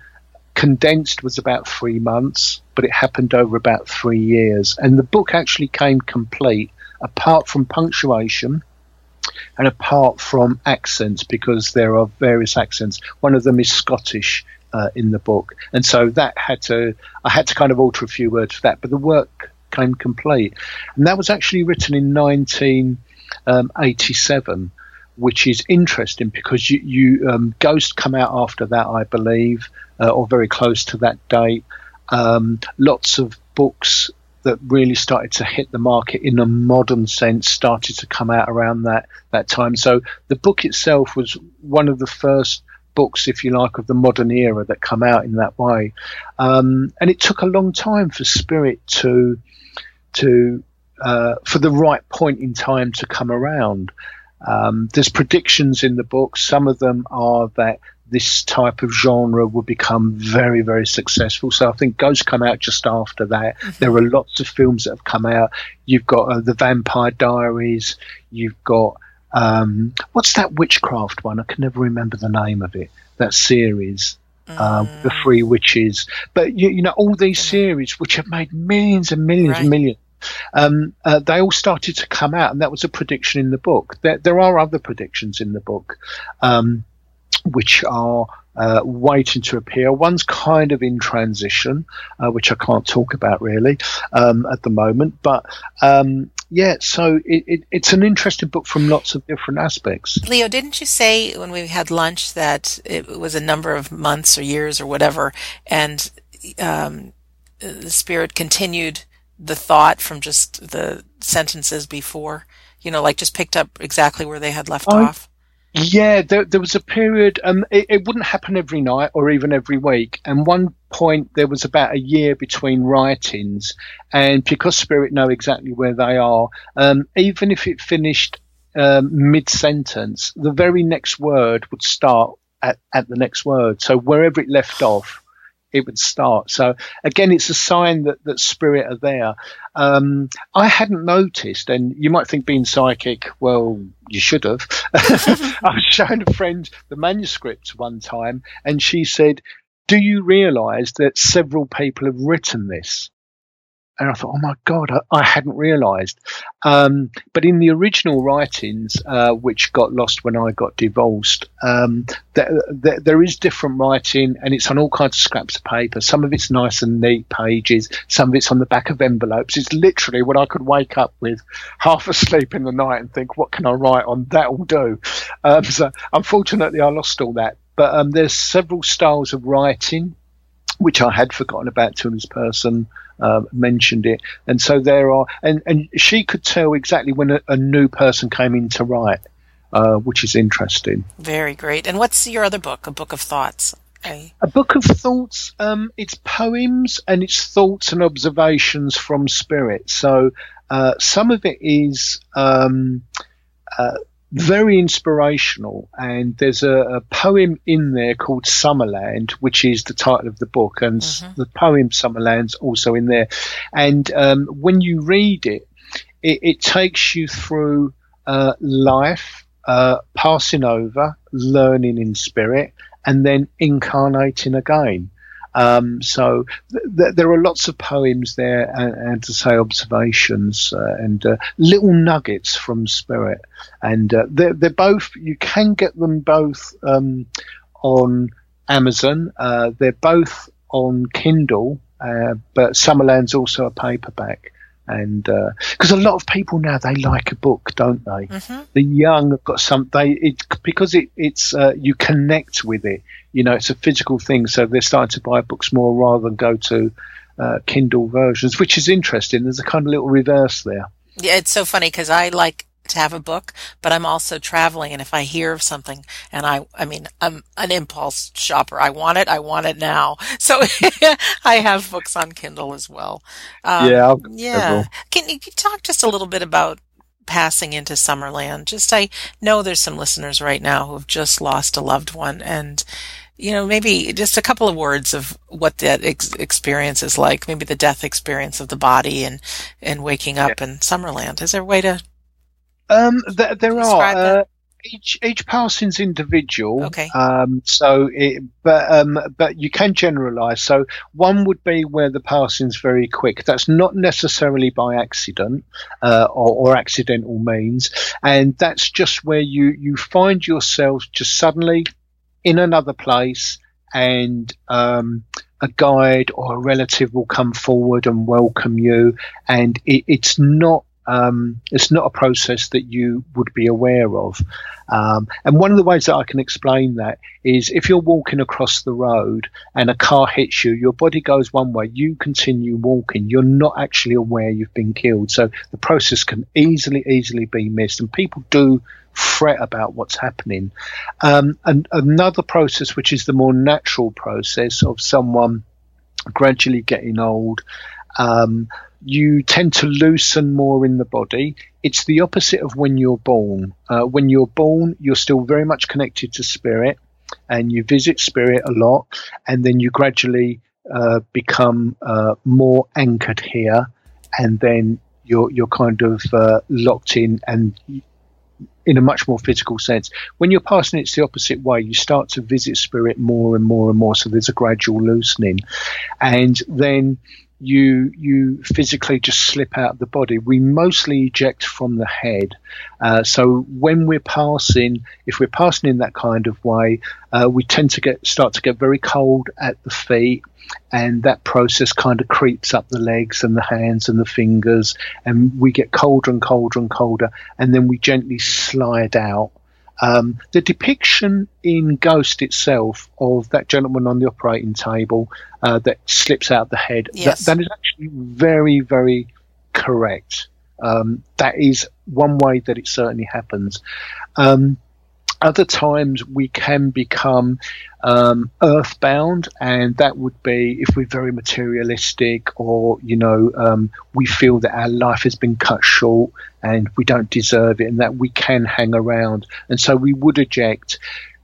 condensed was about three months, but it happened over about three years. And the book actually came complete, apart from punctuation and apart from accents, because there are various accents. One of them is Scottish uh, in the book, and so that had to I had to kind of alter a few words for that, but the work came complete, and that was actually written in 1987, um, which is interesting because you, you um, Ghost come out after that, I believe, uh, or very close to that date. Um, lots of books that really started to hit the market in a modern sense started to come out around that that time. So the book itself was one of the first books, if you like, of the modern era that come out in that way. Um, and it took a long time for Spirit to to uh, for the right point in time to come around. Um, there's predictions in the book. Some of them are that this type of genre will become very, very successful. So I think Ghost come out just after that. Mm-hmm. There are lots of films that have come out. You've got uh, the Vampire Diaries. You've got um, what's that witchcraft one? I can never remember the name of it. That series. Mm. Uh, the Three Witches, but you, you, know all these series which have made millions and millions right. and millions um, uh, they all started to come out, and that was a prediction in the book. There, there are other predictions in the book. Um, which are uh, waiting to appear. One's kind of in transition, uh, which I can't talk about really um, at the moment. But um, yeah, so it, it, it's an interesting book from lots of different aspects. Leo, didn't you say when we had lunch that it was a number of months or years or whatever, and um, the spirit continued the thought from just the sentences before? You know, like just picked up exactly where they had left I, off. Yeah, there, there was a period. Um, it, it, wouldn't happen every night or even every week. And one point there was about a year between writings, and because Spirit know exactly where they are, um, even if it finished um, mid sentence, the very next word would start at, at the next word. So wherever it left off, it would start. So again, it's a sign that that spirit are there. Um, I hadn't noticed, and you might think being psychic, well, you should have. I was showing a friend the manuscript one time, and she said, "Do you realise that several people have written this?" And I thought, oh my god, I, I hadn't realised. Um, but in the original writings, uh, which got lost when I got divorced, um, there, there, there is different writing, and it's on all kinds of scraps of paper. Some of it's nice and neat pages. Some of it's on the back of envelopes. It's literally what I could wake up with, half asleep in the night, and think, what can I write on? That will do. Um, so unfortunately, I lost all that. But um, there's several styles of writing which I had forgotten about till this person uh, mentioned it. And so there are, and, and she could tell exactly when a, a new person came in to write, uh, which is interesting. Very great. And what's your other book, A Book of Thoughts? Okay. A book of thoughts. Um, it's poems and it's thoughts and observations from spirit. So uh, some of it is um, uh, very inspirational. And there's a, a, poem in there called Summerland, which is the title of the book, and mm-hmm. the poem Summerland's also in there. And um, when you read it, it, it takes you through uh, life, uh, passing over, learning in spirit, and then incarnating again. Um, so th- there are lots of poems there, and, and to say observations uh, and uh, little nuggets from spirit, and uh, they're, they're, both. You can get them both um, on Amazon. Uh, they're both on Kindle, uh, but Summerland's also a paperback and because uh, a lot of people now they like a book, don't they? Mm-hmm. The young have got some they it because it, it's uh, you connect with it. You know, it's a physical thing, so they're starting to buy books more rather than go to uh, Kindle versions, which is interesting. There's a kind of little reverse there. Yeah, it's so funny because I like to have a book, but I'm also traveling. And if I hear of something and I, I mean, I'm an impulse shopper. I want it. I want it now. So I have books on Kindle as well. Um, yeah. I'll, yeah. Can you talk just a little bit about passing into Summerland? Just, I know there's some listeners right now who have just lost a loved one and, you know, maybe just a couple of words of what that ex- experience is like, maybe the death experience of the body and, and waking up yeah. in Summerland. Is there a way to um, there, there are. Uh, each each passing's individual. Okay. Um, so, it, but um, but you can generalise. So one would be where the passing's very quick. That's not necessarily by accident uh, or, or accidental means, and that's just where you you find yourself just suddenly in another place and um, a guide or a relative will come forward and welcome you, and it, it's not um, it's not a process that you would be aware of. Um, and one of the ways that I can explain that is if you're walking across the road and a car hits you, your body goes one way, you continue walking. You're not actually aware you've been killed. So the process can easily, easily be missed. And people do fret about what's happening. Um, and another process, which is the more natural process of someone gradually getting old. Um, you tend to loosen more in the body. It's the opposite of when you're born. Uh, when you're born, you're still very much connected to spirit and you visit spirit a lot, and then you gradually uh, become uh, more anchored here, and then you're you're kind of uh, locked in and in a much more physical sense. When you're passing, it's the opposite way. You start to visit spirit more and more and more, so there's a gradual loosening, and then you you physically just slip out of the body. We mostly eject from the head. Uh, so when we're passing, if we're passing in that kind of way, uh, we tend to get start to get very cold at the feet, and that process kind of creeps up the legs and the hands and the fingers, and we get colder and colder and colder, and then we gently slide out um, the depiction in Ghost itself of that gentleman on the operating table uh, that slips out the head, yes. that, that is actually very, very correct. Um, that is one way that it certainly happens. Um, other times we can become um, earthbound, and that would be if we're very materialistic, or you know, um, we feel that our life has been cut short and we don't deserve it, and that we can hang around, and so we would eject.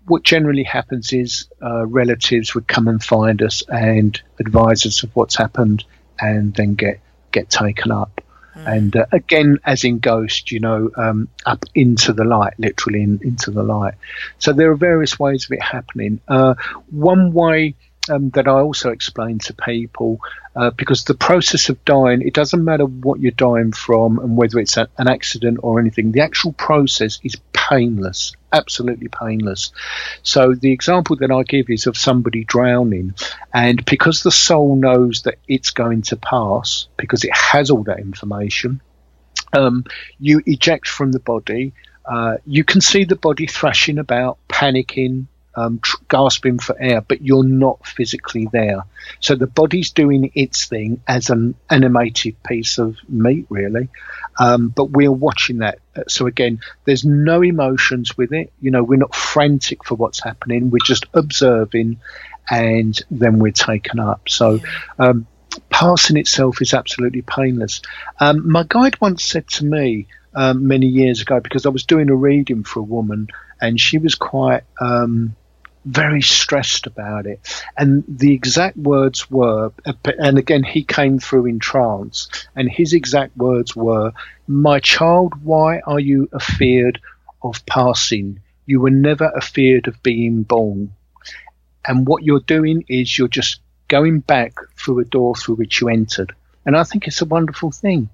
What generally happens is uh, relatives would come and find us and advise us of what's happened, and then get get taken up. Mm. And uh, again, as in Ghost, you know, um, up into the light, literally in, into the light. So there are various ways of it happening. Uh, one way um, that I also explain to people uh, because the process of dying, it doesn't matter what you're dying from and whether it's a, an accident or anything, the actual process is painless, absolutely painless. So the example that I give is of somebody drowning, and because the soul knows that it's going to pass, because it has all that information, um, you eject from the body. Uh, you can see the body thrashing about, panicking, um, tr- gasping for air, but you're not physically there. So the body's doing its thing as an animated piece of meat, really. Um, but we're watching that. So again, there's no emotions with it. You know, we're not frantic for what's happening. We're just observing, and then we're taken up. So. Um, passing itself is absolutely painless. Um, my guide once said to me, um, many years ago because I was doing a reading for a woman and she was quite um, very stressed about it. And the exact words were, and again, he came through in trance, and his exact words were, My child, why are you afeared of passing? You were never afeared of being born. And what you're doing is you're just going back through a door through which you entered. And I think it's a wonderful thing.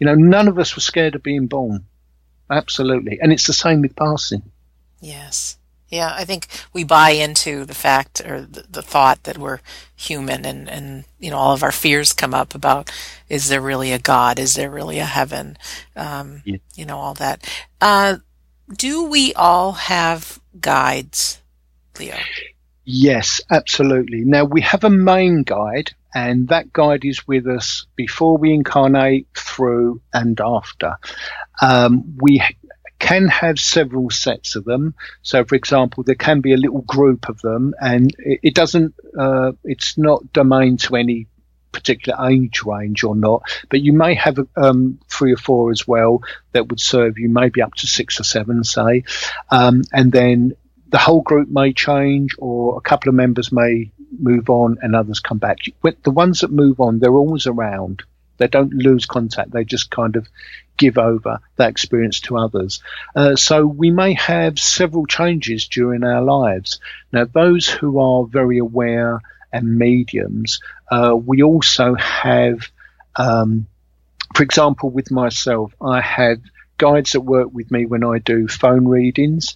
You know, none of us were scared of being born. Absolutely. And it's the same with passing. Yes. Yeah, I think we buy into the fact or the, the, thought that we're human and, and, you know, all of our fears come up about is there really a God? Is there really a heaven? Um, yeah. You know, all that. Uh, do we all have guides, Leo? Yes, absolutely. Now we have a main guide, and that guide is with us before we incarnate, through, and after. Um, we can have several sets of them. So, for example, there can be a little group of them, and it, it doesn't, uh, it's not domain to any particular age range or not, but you may have um, three or four as well that would serve you, maybe up to six or seven, say, um, and then the whole group may change, or a couple of members may move on and others come back. The ones that move on, they're always around. They don't lose contact. They just kind of give over that experience to others. Uh, so we may have several changes during our lives. Now, those who are very aware and mediums, uh, we also have, um, for example, with myself, I have guides that work with me when I do phone readings,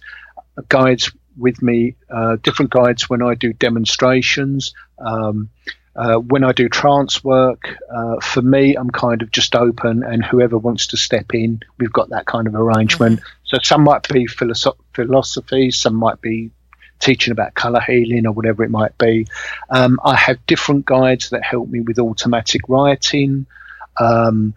guides with me, uh, different guides when I do demonstrations. Um, uh, when I do trance work, uh, for me, I'm kind of just open, and whoever wants to step in, we've got that kind of arrangement. Mm-hmm. So some might be philosoph- philosophy, some might be teaching about color healing or whatever it might be. Um, I have different guides that help me with automatic writing. Um,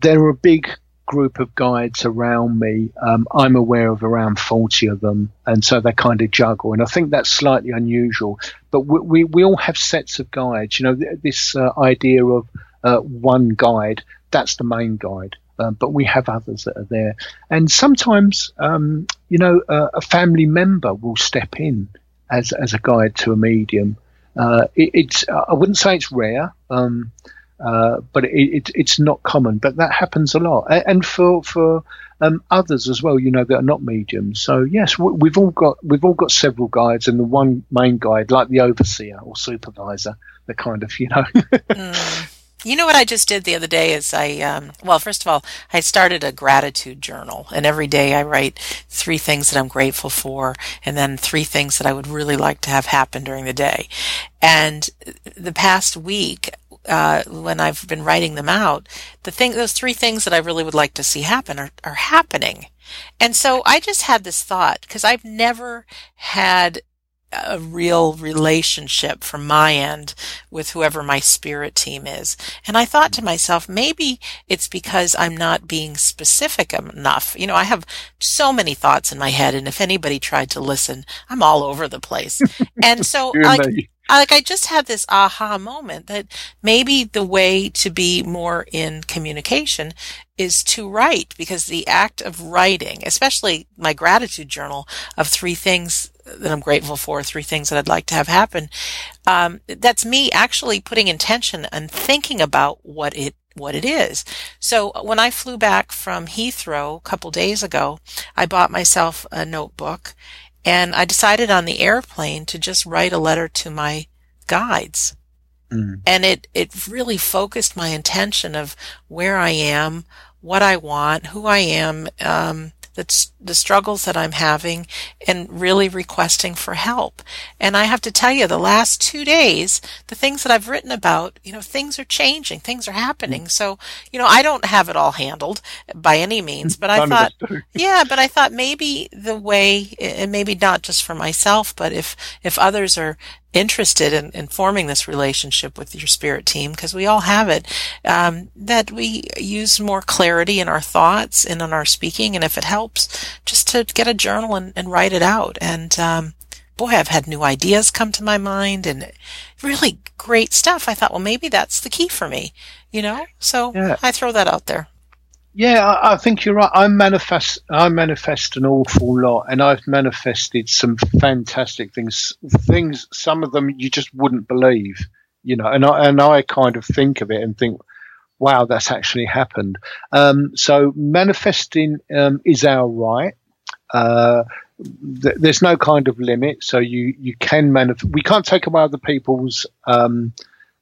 there are big group of guides around me. Um, I'm aware of around 40 of them, and so they kind of juggle. And I think that's slightly unusual. But we, we, we all have sets of guides. You know, this uh, idea of uh, one guide, that's the main guide. Um, but we have others that are there. And sometimes, um, you know, a family member will step in as, as a guide to a medium. Uh, it, it's, I wouldn't say it's rare. Um, uh, but it, it, it's not common. But that happens a lot, and for for um, others as well. You know that are not mediums. So yes, we've all got we've all got several guides, and the one main guide, like the overseer or supervisor, the kind of you know. mm. You know what I just did the other day is I, um, well, first of all, I started a gratitude journal, and every day I write three things that I'm grateful for, and then three things that I would really like to have happen during the day. And the past week, uh, when I've been writing them out, the thing, those three things that I really would like to see happen are, are happening. And so I just had this thought because I've never had a real relationship from my end with whoever my spirit team is. And I thought to myself, maybe it's because I'm not being specific enough. You know, I have so many thoughts in my head, and if anybody tried to listen, I'm all over the place. And so, like, like I just had this aha moment that maybe the way to be more in communication is to write because the act of writing, especially my gratitude journal of three things that I'm grateful for, three things that I'd like to have happen, um, that's me actually putting intention and thinking about what it what it is. So when I flew back from Heathrow a couple days ago, I bought myself a notebook and I decided on the airplane to just write a letter to my guides. Mm. And it, it really focused my intention of where I am, what I want, who I am, um, that's the struggles that I'm having and really requesting for help. And I have to tell you, the last two days, the things that I've written about, you know, things are changing, things are happening. So, you know, I don't have it all handled by any means, but I thought, yeah, but I thought maybe the way, and maybe not just for myself, but if, if others are interested in, in forming this relationship with your spirit team, because we all have it, um, that we use more clarity in our thoughts and in our speaking. And if it helps, just to get a journal and, and write it out. And um, boy, I've had new ideas come to my mind and really great stuff. I thought, well, maybe that's the key for me, you know? So yeah. I throw that out there. Yeah, I, I, think you're right. I manifest, I manifest an awful lot, and I've manifested some fantastic things. Things, some of them you just wouldn't believe, you know. And I and I kind of think of it and think, wow, that's actually happened. Um, so manifesting um, is our right. Uh, th- there's no kind of limit, so you you can manifest. We can't take away other people's. Um,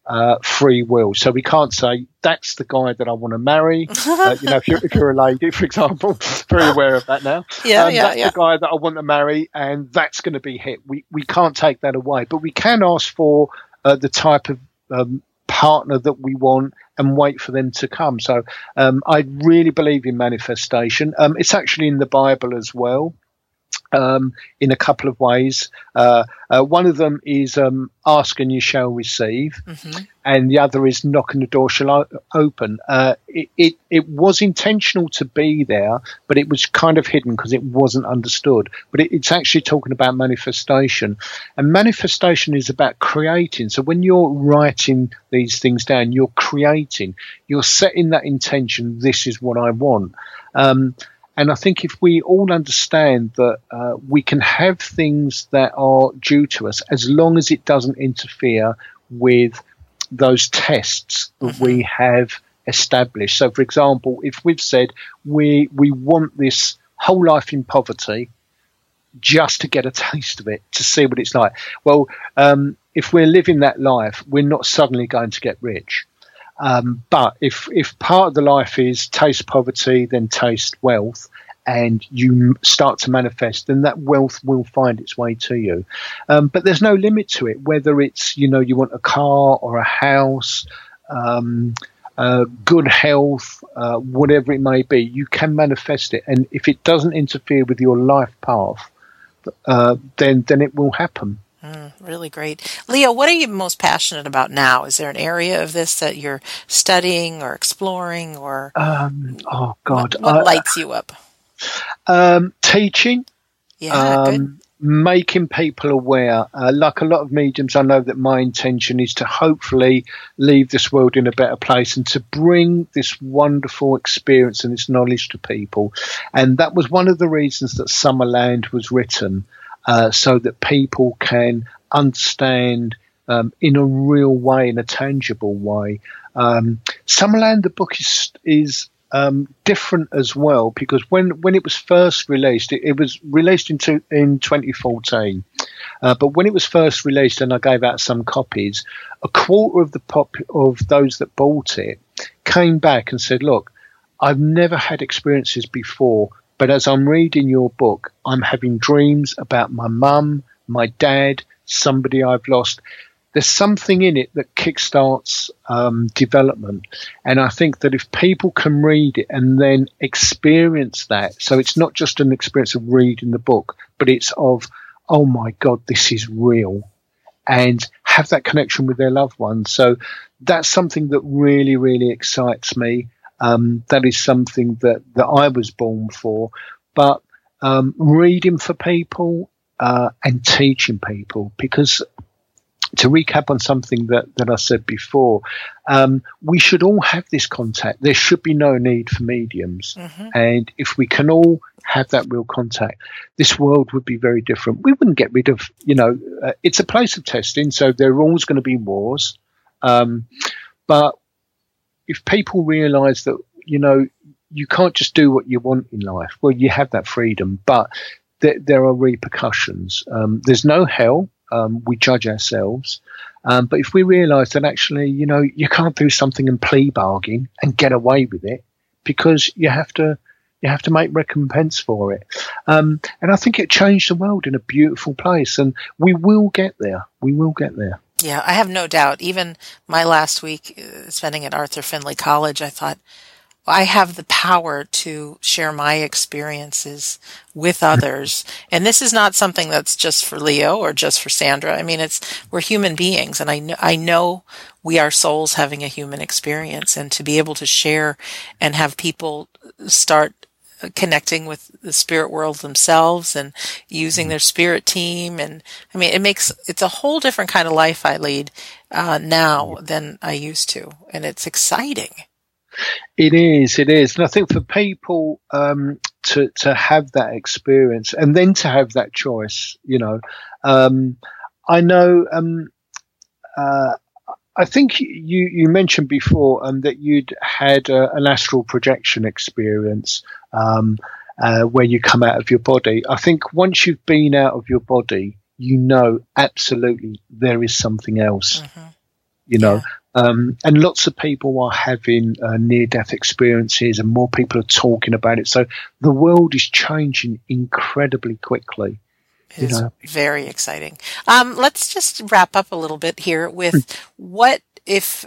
uh, free will. So we can't say that's the guy that I want to marry. Uh, you know, if you're, if you're a lady, for example, very aware of that now. Yeah, um, yeah, that's yeah. the guy that I want to marry, and that's going to be hit. We we can't take that away, but we can ask for uh, the type of um, partner that we want and wait for them to come. So um, I really believe in manifestation. Um, it's actually in the Bible as well um, in a couple of ways. Uh, uh, one of them is um, ask and you shall receive, mm-hmm. and the other is knock and the door shall o- open. Uh, it, it, it was intentional to be there, but it was kind of hidden because it wasn't understood. But it, it's actually talking about manifestation, and manifestation is about creating. So when you're writing these things down, you're creating, you're setting that intention. This is what I want. Um, and I think if we all understand that uh, we can have things that are due to us as long as it doesn't interfere with those tests that mm-hmm. we have established. So, for example, if we've said we we want this whole life in poverty just to get a taste of it, to see what it's like, well, um, if we're living that life, we're not suddenly going to get rich. Um, but if if part of the life is taste poverty, then taste wealth, and you start to manifest, then that wealth will find its way to you. Um, but there's no limit to it, whether it's, you know, you want a car or a house, um, uh, good health, uh, whatever it may be, you can manifest it. And if it doesn't interfere with your life path, uh, then then it will happen. Mm, really great. Leo, what are you most passionate about now? Is there an area of this that you're studying or exploring or um, oh god what, what uh, lights you up? Um, teaching. Yeah, um, making people aware. Uh, like a lot of mediums, I know that my intention is to hopefully leave this world in a better place and to bring this wonderful experience and this knowledge to people. And that was one of the reasons that Summerland was written uh, so that people can understand um, in a real way, in a tangible way. Um, Summerland, the book is is um, different as well because when, when it was first released, it, it was released in, two, in 2014. Uh, but when it was first released, and I gave out some copies, a quarter of the pop of those that bought it came back and said, "Look, I've never had experiences before but as I'm reading your book, I'm having dreams about my mum, my dad, somebody I've lost. There's something in it that kickstarts um, development. And I think that if people can read it and then experience that, so it's not just an experience of reading the book, but it's of, oh my God, this is real. And have that connection with their loved ones. So that's something that really, really excites me. Um, that is something that, that I was born for. But um, reading for people uh, and teaching people, because to recap on something that, that I said before, um, we should all have this contact. There should be no need for mediums. Mm-hmm. And if we can all have that real contact, this world would be very different. We wouldn't get rid of, you know, uh, it's a place of testing, so there are always going to be wars. Um, but if people realize that, you know, you can't just do what you want in life, well, you have that freedom, but there, there are repercussions. Um, there's no hell. Um, we judge ourselves. Um, but if we realize that actually, you know, you can't do something and plea bargain and get away with it because you have to, you have to make recompense for it. Um, and I think it changed the world in a beautiful place. And we will get there. We will get there. Yeah, I have no doubt. Even my last week uh, spending at Arthur Findlay College, I thought, well, I have the power to share my experiences with others. And this is not something that's just for Leo or just for Sandra. I mean, it's, we're human beings and I know, I know we are souls having a human experience and to be able to share and have people start connecting with the spirit world themselves and using their spirit team. And I mean, it makes, it's a whole different kind of life I lead, uh, now than I used to. And it's exciting. It is, it is. And I think for people, um, to, to have that experience and then to have that choice, you know, um, I know, um, uh, I think you, you mentioned before um, that you'd had uh, an astral projection experience um, uh, where you come out of your body. I think once you've been out of your body, you know absolutely there is something else. Mm-hmm. You know, yeah. um, and lots of people are having uh, near death experiences, and more people are talking about it. So the world is changing incredibly quickly. It is very exciting. Um, let's just wrap up a little bit here with hmm. what if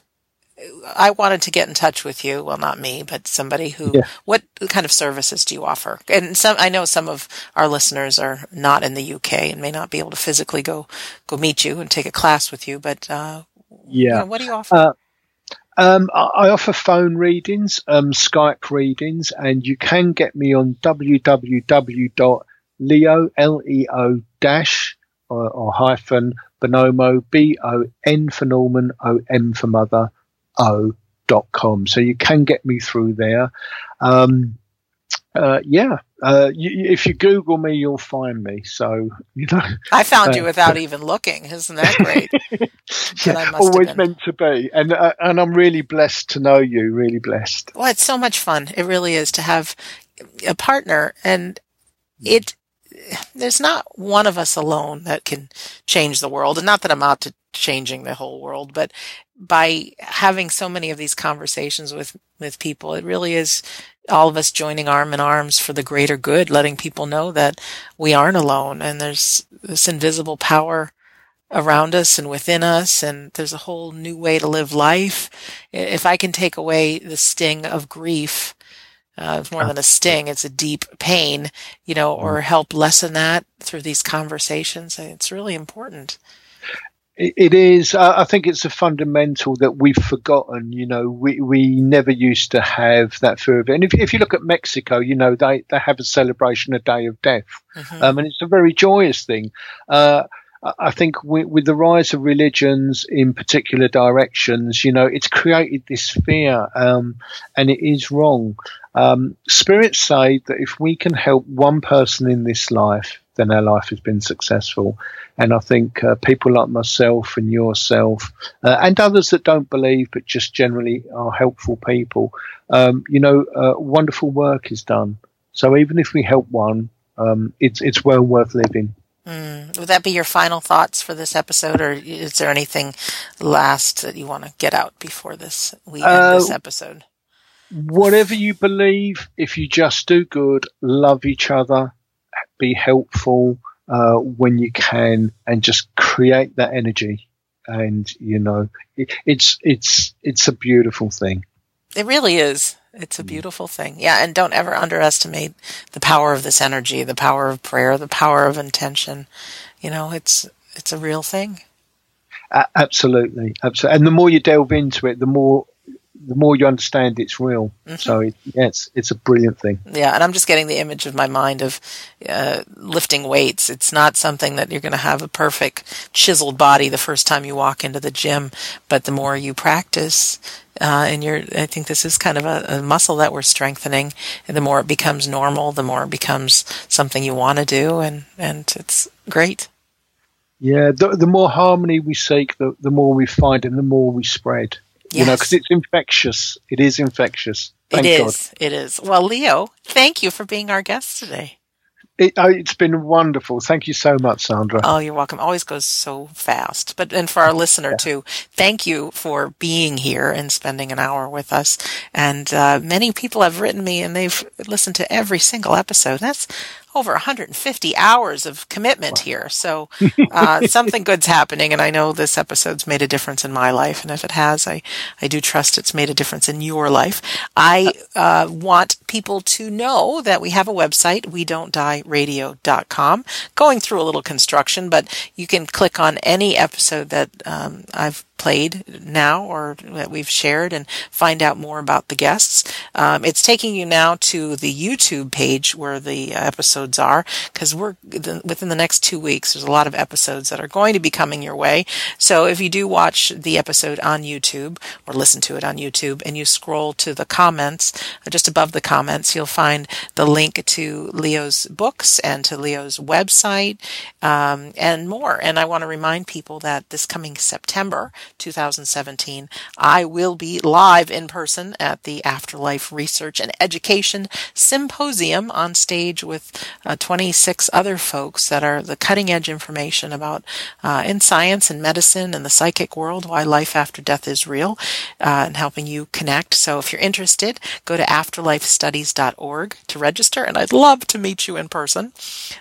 I wanted to get in touch with you. Well, not me, but somebody who. Yeah. What kind of services do you offer? And some, I know some of our listeners are not in the UK and may not be able to physically go go meet you and take a class with you. But uh, yeah, you know, what do you offer? Uh, um, I offer phone readings, um, Skype readings, and you can get me on www Leo, L-E-O dash or, or hyphen Bonomo, B-O-N for Norman, O-M for mother, O dot com. So you can get me through there. Um, uh, yeah, uh, you, if you Google me, you'll find me. So you know, I found uh, you without even looking. Isn't that great? yeah, always meant to be, and uh, and I'm really blessed to know you. Really blessed. Well, it's so much fun. It really is to have a partner, and it there's not one of us alone that can change the world. And not that I'm out to changing the whole world, but by having so many of these conversations with, with people, it really is all of us joining arm in arms for the greater good, letting people know that we aren't alone and there's this invisible power around us and within us and there's a whole new way to live life. If I can take away the sting of grief, uh, it's more than a sting, it's a deep pain, you know, or mm. help lessen that through these conversations. It's really important. It is. I think it's a fundamental that we've forgotten. You know, we, we never used to have that fear of it. And if, if you look at Mexico, you know, they, they have a celebration, a day of death. Mm-hmm. Um, and it's a very joyous thing. Uh, I think with, with, the rise of religions in particular directions, you know, it's created this fear, um, and it is wrong. Um, spirits say that if we can help one person in this life, then our life has been successful. And I think uh, people like myself and yourself, uh, and others that don't believe but just generally are helpful people, um, you know, uh, wonderful work is done. So even if we help one, um, it's it's well worth living. Mm. Would that be your final thoughts for this episode, or is there anything last that you want to get out before this we end this uh, episode? Whatever you believe, if you just do good, love each other, be helpful uh, when you can, and just create that energy. And you know, it, it's it's it's a beautiful thing. It really is. It's a mm. beautiful thing. Yeah, and don't ever underestimate the power of this energy, the power of prayer, the power of intention. You know, it's it's a real thing. Uh, absolutely, absolutely. And the more you delve into it, the more the more you understand it's real. Mm-hmm. So it, yeah, it's it's a brilliant thing. Yeah, and I'm just getting the image of my mind of uh, lifting weights. It's not something that you're going to have a perfect chiseled body the first time you walk into the gym, but the more you practice. Uh, and you're, I think this is kind of a, a muscle that we're strengthening. And the more it becomes normal, the more it becomes something you want to do, and and it's great. Yeah, the, the more harmony we seek, the, the more we find, and the more we spread. Yes. You know, because it's infectious. It is infectious. Thank it is. God. It is. Well, Leo, thank you for being our guest today. It, has uh, been wonderful. Thank you so much, Sandra. Oh, you're welcome. Always goes so fast. But and for our listener yeah. too, thank you for being here and spending an hour with us. And uh, many people have written me and they've listened to every single episode. That's over 150 hours of commitment here. So uh, something good's happening, and I know this episode's made a difference in my life. And if it has, I I do trust it's made a difference in your life. I uh, want people to know that we have a website, we don't die radio.com. Going through a little construction, but you can click on any episode that um, I've played now or that we've shared and find out more about the guests. Um, it's taking you now to the YouTube page where the episodes are because we're within the next two weeks. There's a lot of episodes that are going to be coming your way. So if you do watch the episode on YouTube or listen to it on YouTube and you scroll to the comments, uh, just above the comments, you'll find the link to Leo's books and to Leo's website um, and more. And I want to remind people that this coming September, 2017, I will be live in person at the Afterlife Research and Education Symposium on stage with uh, 26 other folks that are the cutting edge information about uh, in science and medicine and the psychic world, why life after death is real, uh, and helping you connect. So if you're interested, go to afterlifestudies.org to register, and I'd love to meet you in person.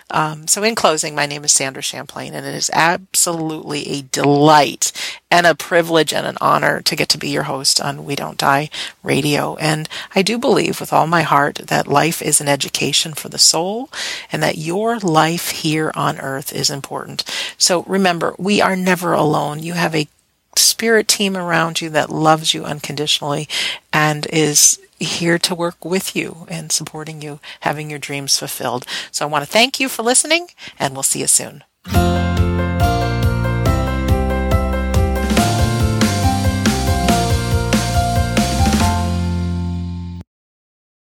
Um, so in closing, my name is Sandra Champlain, and it is absolutely a delight and a privilege and an honor to get to be your host on We Don't Die Radio. And I do believe with all my heart that life is an education for the soul and that your life here on earth is important. So remember, we are never alone. You have a spirit team around you that loves you unconditionally and is here to work with you and supporting you, having your dreams fulfilled. So I want to thank you for listening, and we'll see you soon.